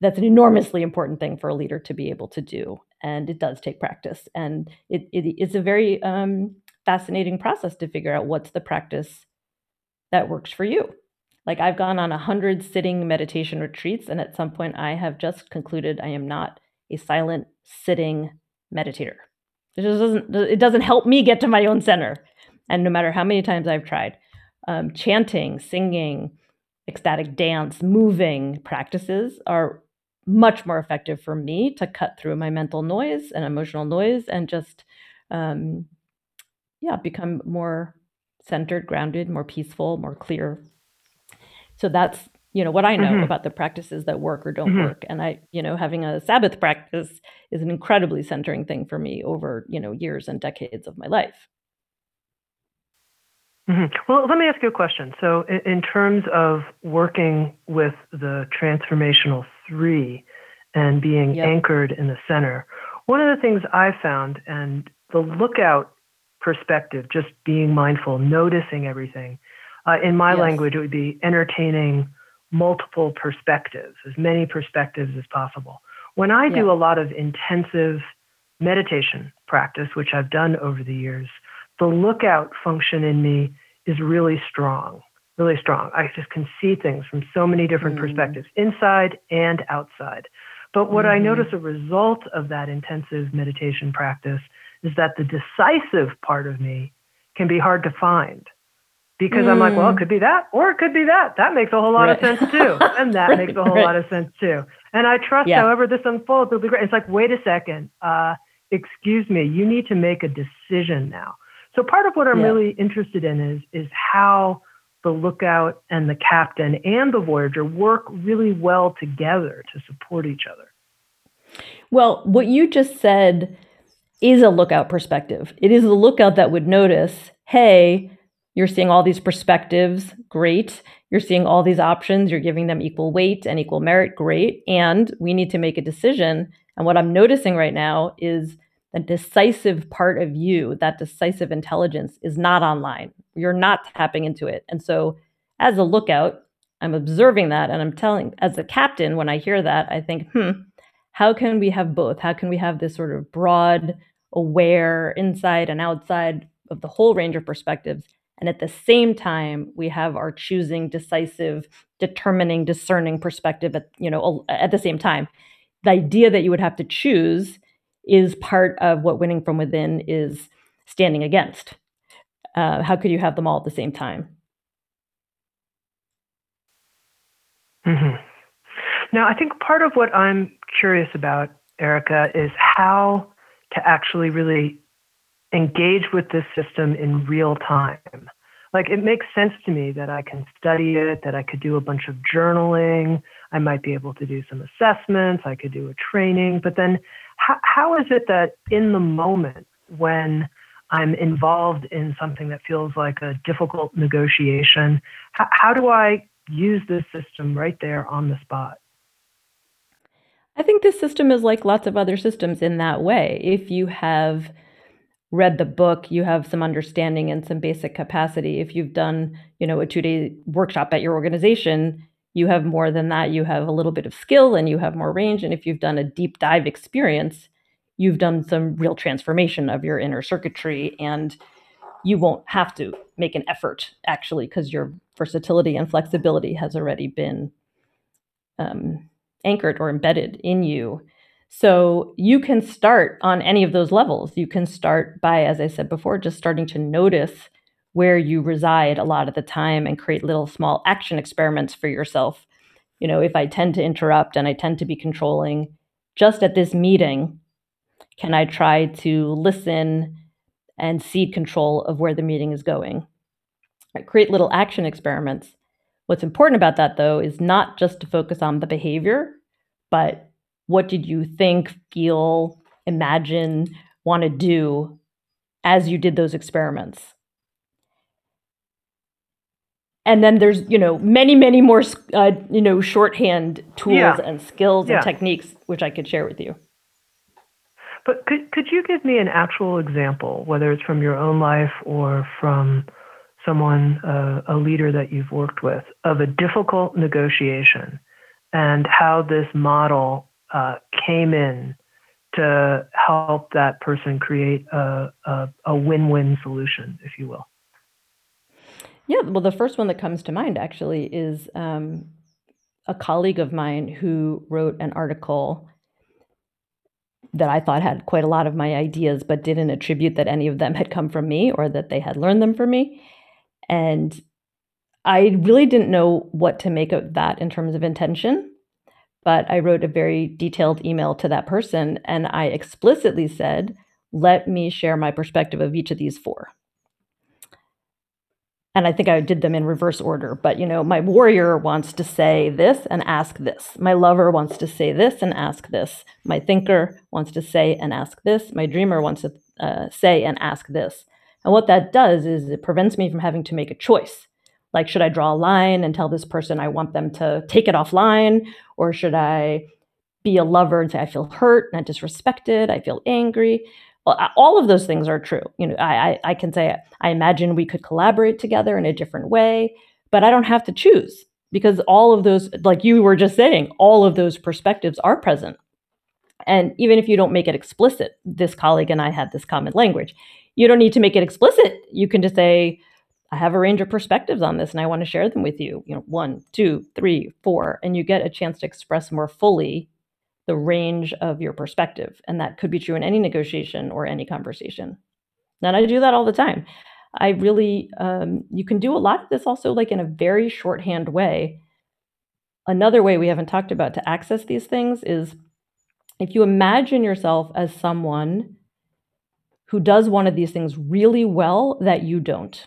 That's an enormously important thing for a leader to be able to do. And it does take practice. And it, it, it's a very um, fascinating process to figure out what's the practice that works for you. Like I've gone on a hundred sitting meditation retreats, and at some point I have just concluded I am not a silent sitting meditator. It just doesn't it doesn't help me get to my own center. And no matter how many times I've tried, um, chanting, singing, ecstatic dance, moving practices are much more effective for me to cut through my mental noise and emotional noise and just um, yeah become more centered grounded more peaceful more clear so that's you know what i know mm-hmm. about the practices that work or don't mm-hmm. work and i you know having a sabbath practice is an incredibly centering thing for me over you know years and decades of my life mm-hmm. well let me ask you a question so in, terms of working with the transformational three and being yep. anchored in the center one of the things i found and the lookout perspective just being mindful noticing everything uh, in my yes. language, it would be entertaining multiple perspectives, as many perspectives as possible. When I do a lot of intensive meditation practice, which I've done over the years, the lookout function in me is really strong, really strong. I just can see things from so many different mm. perspectives, inside and outside. But what mm-hmm. I notice a result of that intensive meditation practice is that the decisive part of me can be hard to find because mm. I'm like, well, it mm. could be that, or it could be that. That makes a whole lot right. of sense too, and that right, makes a whole right. lot of sense too. And I trust, yeah. however this unfolds, it'll be great. It's like, wait a second, uh, excuse me, you need to make a decision now. So part of what I'm yeah. really interested in is is how the lookout and the captain and the voyager work really well together to support each other. Well, what you just said is a lookout perspective. It is the lookout that would notice, hey, you're seeing all these perspectives, great. You're seeing all these options, you're giving them equal weight and equal merit, great. And we need to make a decision. And what I'm noticing right now is the decisive part of you, that decisive intelligence, is not online. You're not tapping into it. And so, as a lookout, I'm observing that and I'm telling, as a captain, when I hear that, I think, hmm, how can we have both? How can we have this sort of broad, aware, inside and outside of the whole range of perspectives? And at the same time, we have our choosing, decisive, determining, discerning perspective at, you know, at the same time. The idea that you would have to choose is part of what winning from within is standing against. Uh, how could you have them all at the same time? Mm-hmm. Now, I think part of what I'm curious about, Erica, is how to actually really engage with this system in real time. Like it makes sense to me that I can study it, that I could do a bunch of journaling, I might be able to do some assessments, I could do a training, but then how, how is it that in the moment when I'm involved in something that feels like a difficult negotiation, how, how do I use this system right there on the spot? I think this system is like lots of other systems in that way. If you have read the book, you have some understanding and some basic capacity. If you've done, you know, a two-day workshop at your organization, you have more than that. You have a little bit of skill and you have more range. And if you've done a deep dive experience, you've done some real transformation of your inner circuitry and you won't have to make an effort actually because your versatility and flexibility has already been um, anchored or embedded in you. So you can start on any of those levels. You can start by, as I said before, just starting to notice where you reside a lot of the time and create little small action experiments for yourself. You know, if I tend to interrupt and I tend to be controlling, just at this meeting, can I try to listen and cede control of where the meeting is going? Right, create little action experiments. What's important about that, though, is not just to focus on the behavior, but what did you think, feel, imagine, want to do as you did those experiments? And then there's, you know, many, many more, uh, you know, shorthand tools Yeah, and skills and techniques, which I could share with you. But could could you give me an actual example, whether it's from your own life or from someone, uh, a leader that you've worked with, of a difficult negotiation and how this model uh, came in to help that person create a, a, a win-win solution, if you will? Yeah, well, the first one that comes to mind actually is um, a colleague of mine who wrote an article that I thought had quite a lot of my ideas, but didn't attribute that any of them had come from me or that they had learned them from me. And I really didn't know what to make of that in terms of intention. But I wrote a very detailed email to that person and I explicitly said, let me share my perspective of each of these four and I think I did them in reverse order. But you know, my warrior wants to say this and ask this. My lover wants to say this and ask this. My thinker wants to say and ask this. My dreamer wants to uh, say and ask this. And what that does is it prevents me from having to make a choice. Like, should I draw a line and tell this person I want them to take it offline, or should I be a lover and say I feel hurt and disrespected, I feel angry? All of those things are true. You know, I, I I can say I imagine we could collaborate together in a different way, but I don't have to choose because all of those, like you were just saying, all of those perspectives are present. And even if you don't make it explicit, this colleague and I had this common language. You don't need to make it explicit. You can just say, I have a range of perspectives on this and I want to share them with you. You know, one, two, three, four, and you get a chance to express more fully the range of your perspective. And that could be true in any negotiation or any conversation. And I do that all the time. I really, um, you can do a lot of this also like in a very shorthand way. Another way we haven't talked about to access these things is if you imagine yourself as someone who does one of these things really well that you don't.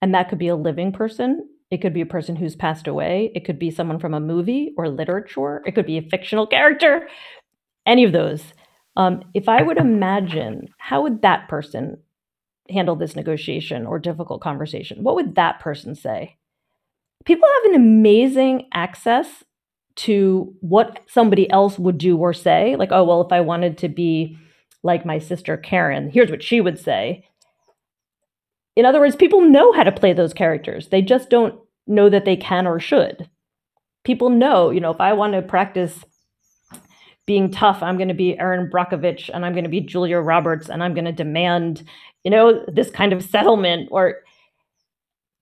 And that could be a living person. It could be a person who's passed away. It could be someone from a movie or literature. It could be a fictional character, any of those. Um, if I would imagine, how would that person handle this negotiation or difficult conversation? What would that person say? People have an amazing access to what somebody else would do or say. Like, oh, well, if I wanted to be like my sister Karen, here's what she would say. In other words, people know how to play those characters. They just don't know that they can or should. People know, you know, if I want to practice being tough, I'm going to be Erin Brockovich and I'm going to be Julia Roberts and I'm going to demand, you know, this kind of settlement or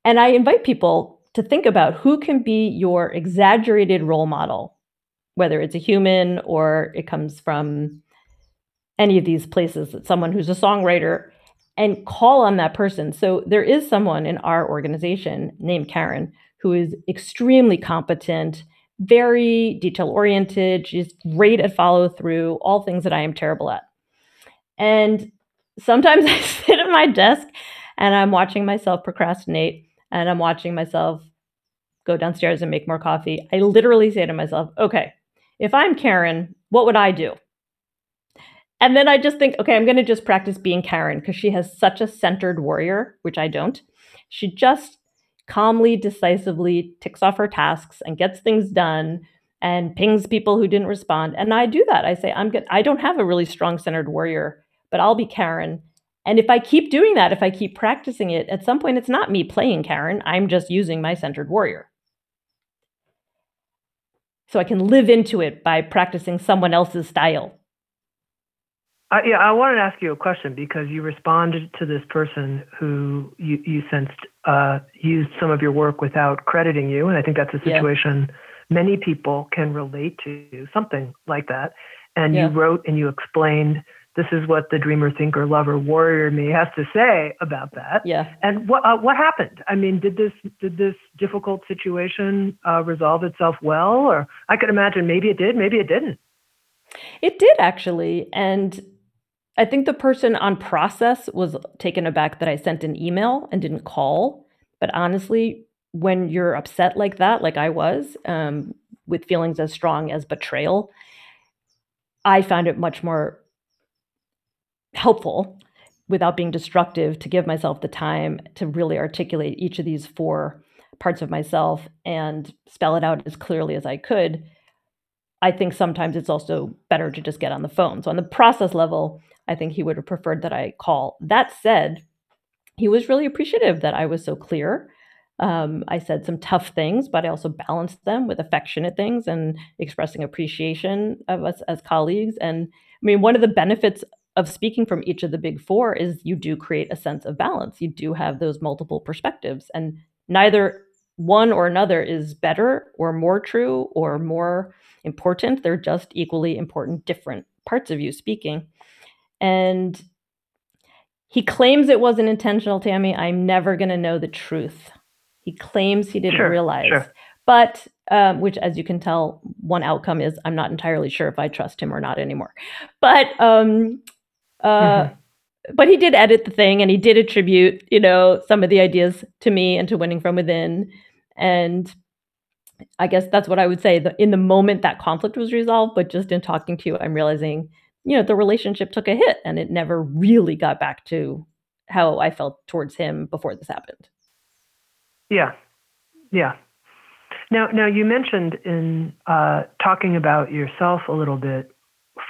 and I invite people to think about who can be your exaggerated role model, whether it's a human or it comes from any of these places, that someone who's a songwriter and call on that person. So there is someone in our organization named Karen who is extremely competent, very detail oriented. She's great at follow through, all things that I am terrible at. And sometimes I sit at my desk and I'm watching myself procrastinate and I'm watching myself go downstairs and make more coffee. I literally say to myself, okay, if I'm Karen, what would I do? And then I just think, okay, I'm going to just practice being Karen because she has such a centered warrior, which I don't. She just calmly, decisively ticks off her tasks and gets things done and pings people who didn't respond. And I do that. I say, I'm good. I don't have a really strong centered warrior, but I'll be Karen. And if I keep doing that, if I keep practicing it, at some point it's not me playing Karen. I'm just using my centered warrior. So I can live into it by practicing someone else's style. Uh, yeah, I wanted to ask you a question because you responded to this person who you, you sensed uh, used some of your work without crediting you. And I think that's a situation yeah. many people can relate to, something like that. And yeah. you wrote and you explained this is what the dreamer, thinker, lover, warrior me has to say about that. Yeah. And what uh, what happened? I mean, did this did this difficult situation uh, resolve itself well, or I could imagine maybe it did, maybe it didn't. It did actually, and I think the person on process was taken aback that I sent an email and didn't call. But honestly, when you're upset like that, like I was, um, with feelings as strong as betrayal, I found it much more helpful without being destructive to give myself the time to really articulate each of these four parts of myself and spell it out as clearly as I could. I think sometimes it's also better to just get on the phone. So, on the process level, I think he would have preferred that I call. That said, he was really appreciative that I was so clear. Um, I said some tough things, but I also balanced them with affectionate things and expressing appreciation of us as colleagues. And I mean, one of the benefits of speaking from each of the big four is you do create a sense of balance. You do have those multiple perspectives, and neither one or another is better or more true or more important. They're just equally important, different parts of you speaking. And he claims it wasn't intentional, Tami. I'm never going to know the truth. He claims he didn't sure, realize. Sure. But, um, which, as you can tell, one outcome is I'm not entirely sure if I trust him or not anymore. But, um, uh, mm-hmm. but he did edit the thing and he did attribute, you know, some of the ideas to me and to winning from within. And I guess that's what I would say. The, in the moment that conflict was resolved, but just in talking to you, I'm realizing you know, the relationship took a hit and it never really got back to how I felt towards him before this happened. Yeah. Yeah. Now, now you mentioned in uh, talking about yourself a little bit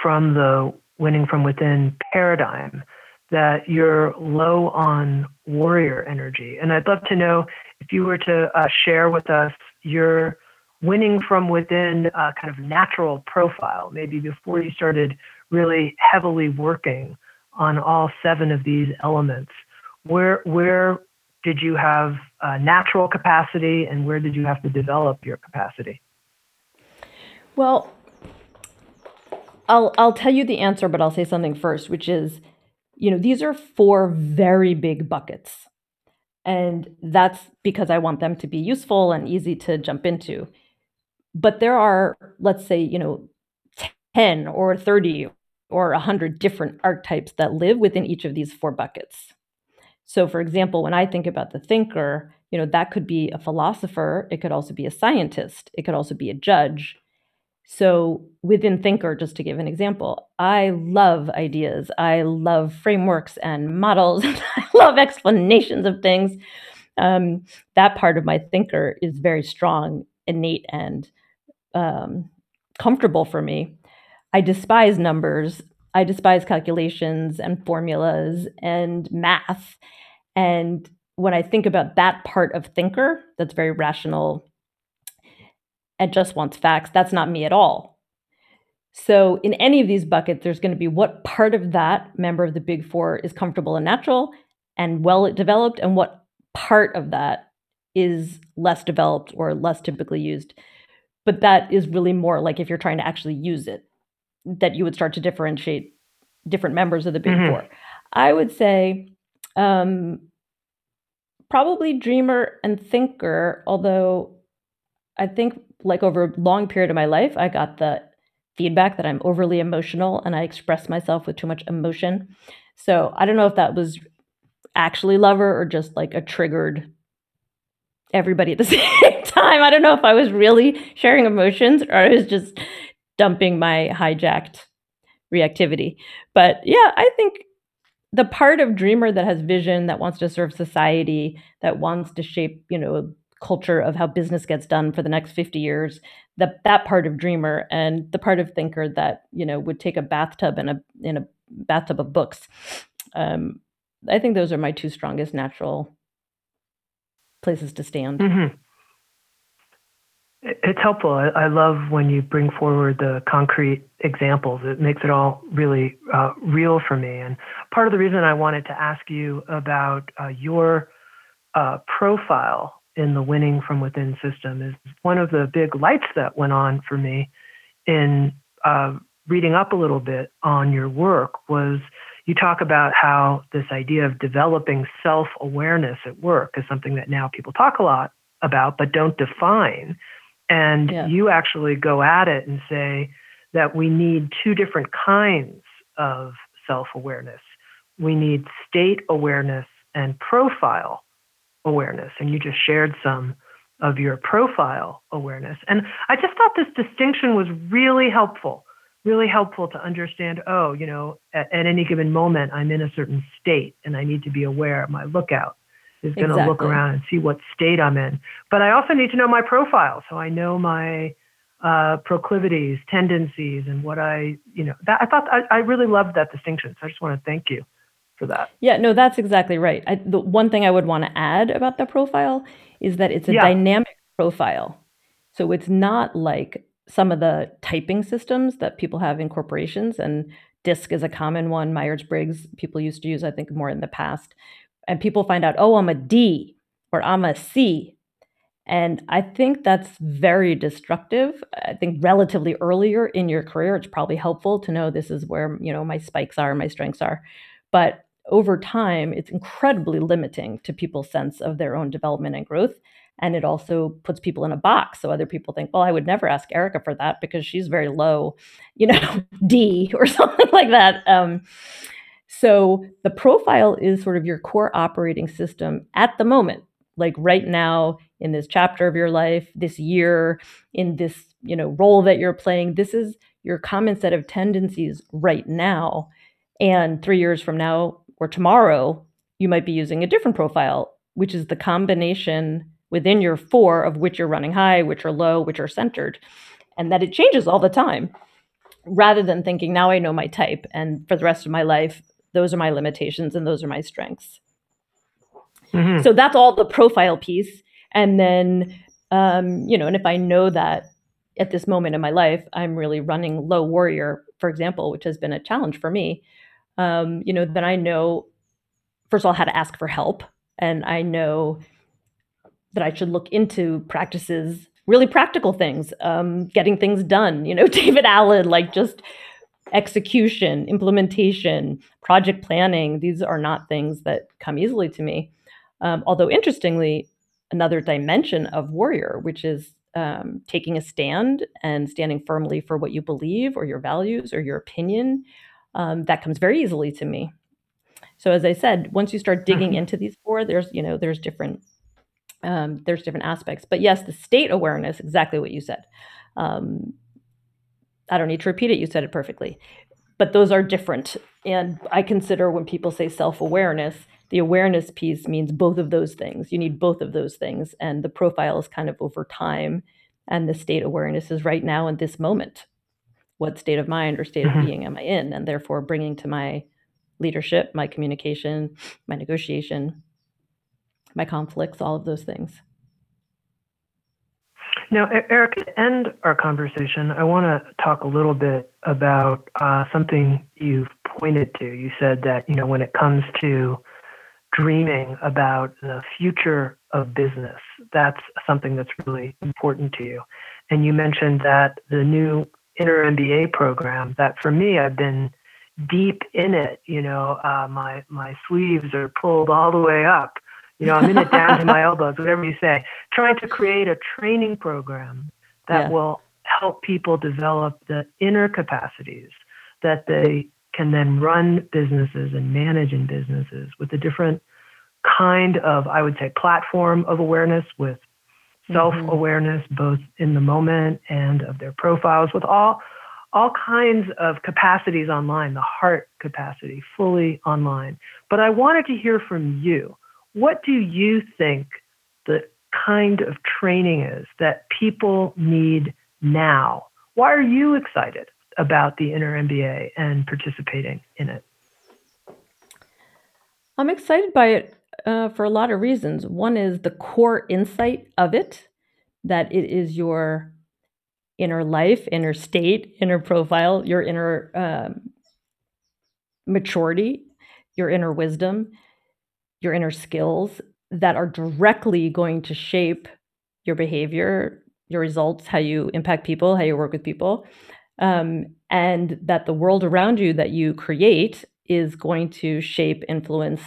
from the winning from within paradigm that you're low on warrior energy. And I'd love to know if you were to uh, share with us your winning from within uh, kind of natural profile, maybe before you started really heavily working on all seven of these elements. Where where did you have uh, natural capacity, and where did you have to develop your capacity? Well, I'll I'll tell you the answer, but I'll say something first, which is, you know, these are four very big buckets. And that's because I want them to be useful and easy to jump into. But there are, let's say, you know, 10 or 30 or 100 different archetypes that live within each of these four buckets. So for example, when I think about the thinker, you know, that could be a philosopher, it could also be a scientist, it could also be a judge. So within thinker just to give an example, I love ideas. I love frameworks and models. I love explanations of things. Um, that part of my thinker is very strong, innate, and um, comfortable for me. I despise numbers. I despise calculations and formulas and math. And when I think about that part of thinker that's very rational and just wants facts, that's not me at all. So, in any of these buckets, there's going to be what part of that member of the big four is comfortable and natural and well developed, and what part of that is less developed or less typically used. But that is really more like if you're trying to actually use it that you would start to differentiate different members of the big mm-hmm. four. I would say um, probably dreamer and thinker, although I think like over a long period of my life, I got the feedback that I'm overly emotional and I express myself with too much emotion. So I don't know if that was actually lover or just like a triggered everybody at the same time. I don't know if I was really sharing emotions or I was just dumping my hijacked reactivity. But yeah, I think the part of dreamer that has vision that wants to serve society that wants to shape you know a culture of how business gets done for the next 50 years that that part of dreamer and the part of thinker that you know would take a bathtub in a in a bathtub of books um, i think those are my two strongest natural places to stand mm-hmm. It's helpful. I, love when you bring forward the concrete examples. It makes it all really uh, real for me. And part of the reason I wanted to ask you about uh, your uh, profile in the winning from within system is one of the big lights that went on for me in uh, reading up a little bit on your work was you talk about how this idea of developing self awareness at work is something that now people talk a lot about but don't define and yeah. you actually go at it and say that we need two different kinds of self awareness. We need state awareness and profile awareness. And you just shared some of your profile awareness. And I just thought this distinction was really helpful, really helpful to understand oh, you know, at, at any given moment, I'm in a certain state and I need to be aware of my lookout is going to exactly. look around and see what state I'm in. But I also need to know my profile, so I know my uh, proclivities, tendencies, and what I, you know, that I thought I, I really loved that distinction. So I just want to thank you for that. Yeah, no, that's exactly right. I, the one thing I would want to add about the profile is that it's a yeah. dynamic profile. So it's not like some of the typing systems that people have in corporations and DISC is a common one. Myers Briggs, people used to use, I think, more in the past, and people find out, oh, I'm a D or I'm a C. And I think that's very destructive. I think relatively earlier in your career, it's probably helpful to know this is where, you know, my spikes are, my strengths are. But over time, it's incredibly limiting to people's sense of their own development and growth. And it also puts people in a box. So other people think, well, I would never ask Erica for that because she's very low, you know, D or something like that. Um, so the profile is sort of your core operating system at the moment, like right now in this chapter of your life, this year, in this, you know, role that you're playing. This is your common set of tendencies right now. And 3 years from now or tomorrow, you might be using a different profile, which is the combination within your four of which you're running high, which are low, which are centered, and that it changes all the time rather than thinking now I know my type and for the rest of my life those are my limitations and those are my strengths. Mm-hmm. So that's all the profile piece. And then, um, you know, and if I know that at this moment in my life, I'm really running low warrior, for example, which has been a challenge for me, um, you know, then I know, first of all, how to ask for help. And I know that I should look into practices, really practical things, um, getting things done. You know, David Allen, like just execution, implementation, project planning, these are not things that come easily to me. Um, although, interestingly, another dimension of warrior, which is um, taking a stand and standing firmly for what you believe or your values or your opinion, um, that comes very easily to me. So, as I said, once you start digging mm-hmm. into these four, there's you know there's different um, there's different aspects. But yes, the state awareness, exactly what you said. Um, I don't need to repeat it. You said it perfectly. But those are different. And I consider when people say self awareness, the awareness piece means both of those things. You need both of those things. And the profile is kind of over time. And the state awareness is right now in this moment. What state of mind or state mm-hmm. of being am I in? And therefore bringing to my leadership, my communication, my negotiation, my conflicts, all of those things. Now, Erica, to end our conversation, I want to talk a little bit about uh, something you've pointed to. You said that, you know, when it comes to dreaming about the future of business, that's something that's really important to you. And you mentioned that the new inner MBA program, that for me, I've been deep in it. You know, uh, my my sleeves are pulled all the way up you know, I'm in it down to my elbows, whatever you say. Trying to create a training program that yeah. will help people develop the inner capacities that they can then run businesses and manage in businesses with a different kind of, I would say, platform of awareness with self awareness, mm-hmm. both in the moment and of their profiles, with all all kinds of capacities online, the heart capacity fully online. But I wanted to hear from you. What do you think the kind of training is that people need now? Why are you excited about the Inner MBA and participating in it? I'm excited by it uh, for a lot of reasons. One is the core insight of it, that it is your inner life, inner state, inner profile, your inner um, maturity, your inner wisdom, your inner skills that are directly going to shape your behavior, your results, how you impact people, how you work with people. Um, and that the world around you that you create is going to shape, influence,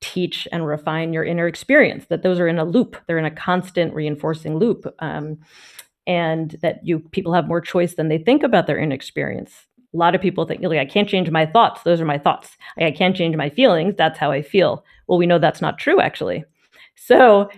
teach, and refine your inner experience. That those are in a loop; they're in a constant reinforcing loop. Um, and that you people have more choice than they think about their inexperience. A lot of people think, like, I can't change my thoughts. Those are my thoughts. I can't change my feelings. That's how I feel. Well, we know that's not true, actually. So,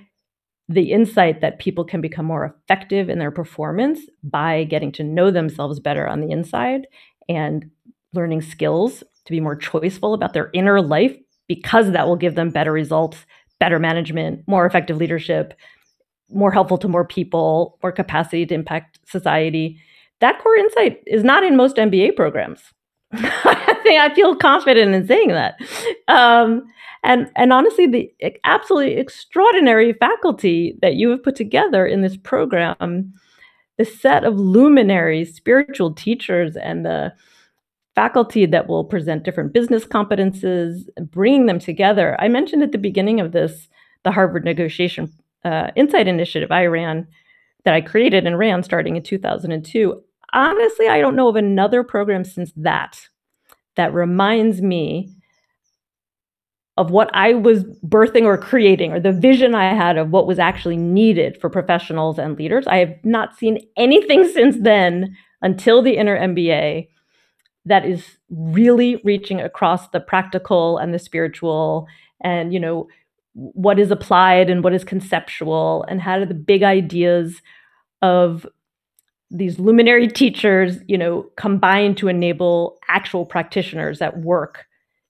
the insight that people can become more effective in their performance by getting to know themselves better on the inside and learning skills to be more choiceful about their inner life because that will give them better results, better management, more effective leadership, more helpful to more people, more capacity to impact society. That core insight is not in most MBA programs. I feel confident in saying that. Um, and and honestly, the absolutely extraordinary faculty that you have put together in this program, the set of luminary spiritual teachers and the faculty that will present different business competences, bringing them together. I mentioned at the beginning of this the Harvard negotiation uh, Insight initiative I ran, that I created and ran starting in 2002. Honestly, I don't know of another program since that that reminds me of what I was birthing or creating, or the vision I had of what was actually needed for professionals and leaders. I have not seen anything since then until the Inner MBA that is really reaching across the practical and the spiritual and you know what is applied and what is conceptual and how do the big ideas of these luminary teachers you know combine to enable actual practitioners at work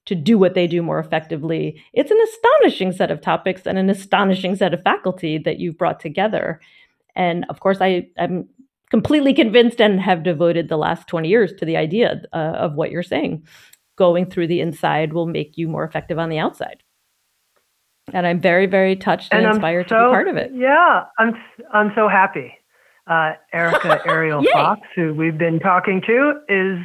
to do what they do more effectively it's an astonishing set of topics and an astonishing set of faculty that you've brought together and of course i i'm completely convinced and have devoted the last 20 years to the idea uh, of what you're saying going through the inside will make you more effective on the outside and I'm very, very touched and, and inspired so, to be part of it. Yeah, I'm I'm so happy. Uh, Erica Ariel Fox, who we've been talking to, is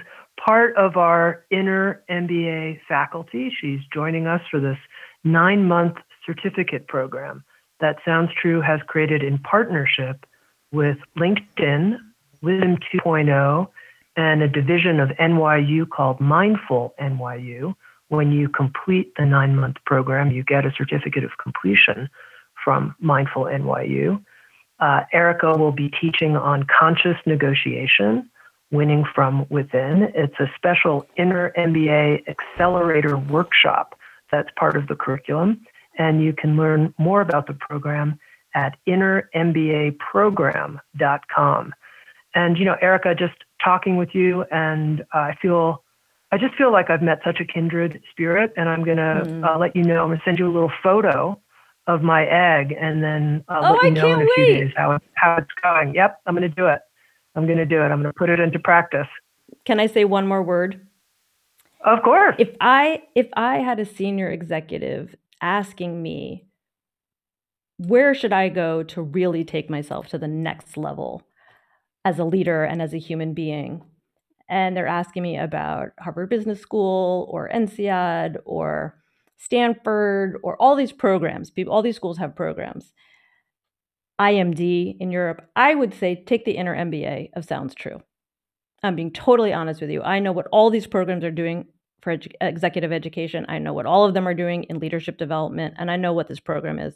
part of our inner MBA faculty. She's joining us for this nine month certificate program that Sounds True has created in partnership with LinkedIn, Wisdom 2.0, and a division of NYU called Mindful NYU when you complete the nine month program, you get a certificate of completion from Mindful NYU. Uh, Erica will be teaching on conscious negotiation, winning from within. It's a special Inner MBA accelerator workshop that's part of the curriculum. And you can learn more about the program at innermbaprogram.com. And, you know, Erica, just talking with you, and uh, I feel I just feel like I've met such a kindred spirit, and I'm gonna mm. uh, let you know. I'm gonna send you a little photo of my egg, and then uh, oh, let you know in a few wait. days how how it's going. Yep, I'm gonna do it. I'm gonna do it. I'm gonna put it into practice. Can I say one more word? Of course. If I if I had a senior executive asking me where should I go to really take myself to the next level as a leader and as a human being, and they're asking me about Harvard Business School or INSEAD or Stanford or all these programs. People, all these schools have programs. IMD in Europe, I would say take the inner MBA of Sounds True. I'm being totally honest with you. I know what all these programs are doing for edu- executive education. I know what all of them are doing in leadership development, and I know what this program is.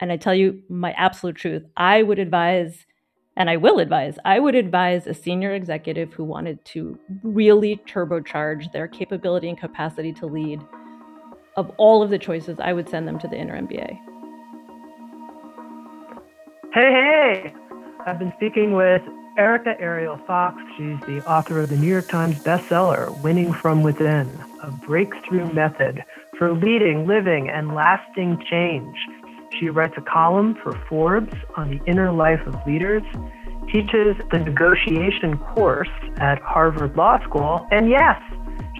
And I tell you my absolute truth. I would advise and I will advise, I would advise a senior executive who wanted to really turbocharge their capability and capacity to lead. Of all of the choices, I would send them to the Inner MBA. Hey, hey! I've been speaking with Erica Ariel Fox. She's the author of the New York Times bestseller, Winning from Within, a breakthrough method for leading, living, and lasting change. She writes a column for Forbes on the inner life of leaders, teaches the negotiation course at Harvard Law School, and yes,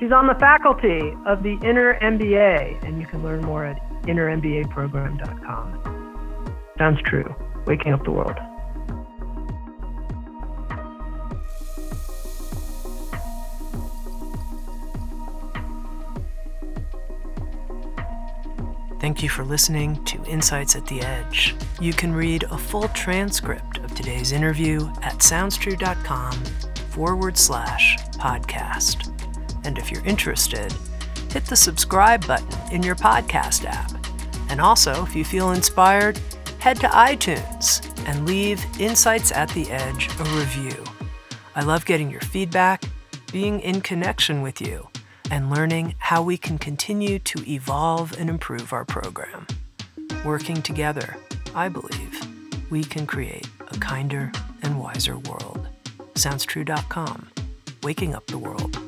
she's on the faculty of the Inner MBA, and you can learn more at innermbaprogram.com. Sounds true. Waking up the world. Thank you for listening to Insights at the Edge. You can read a full transcript of today's interview at soundstrue.com forward slash podcast. And if you're interested, hit the subscribe button in your podcast app. And also, if you feel inspired, head to iTunes and leave Insights at the Edge a review. I love getting your feedback, being in connection with you and learning how we can continue to evolve and improve our program. Working together, I believe, we can create a kinder and wiser world. SoundsTrue.com, waking up the world.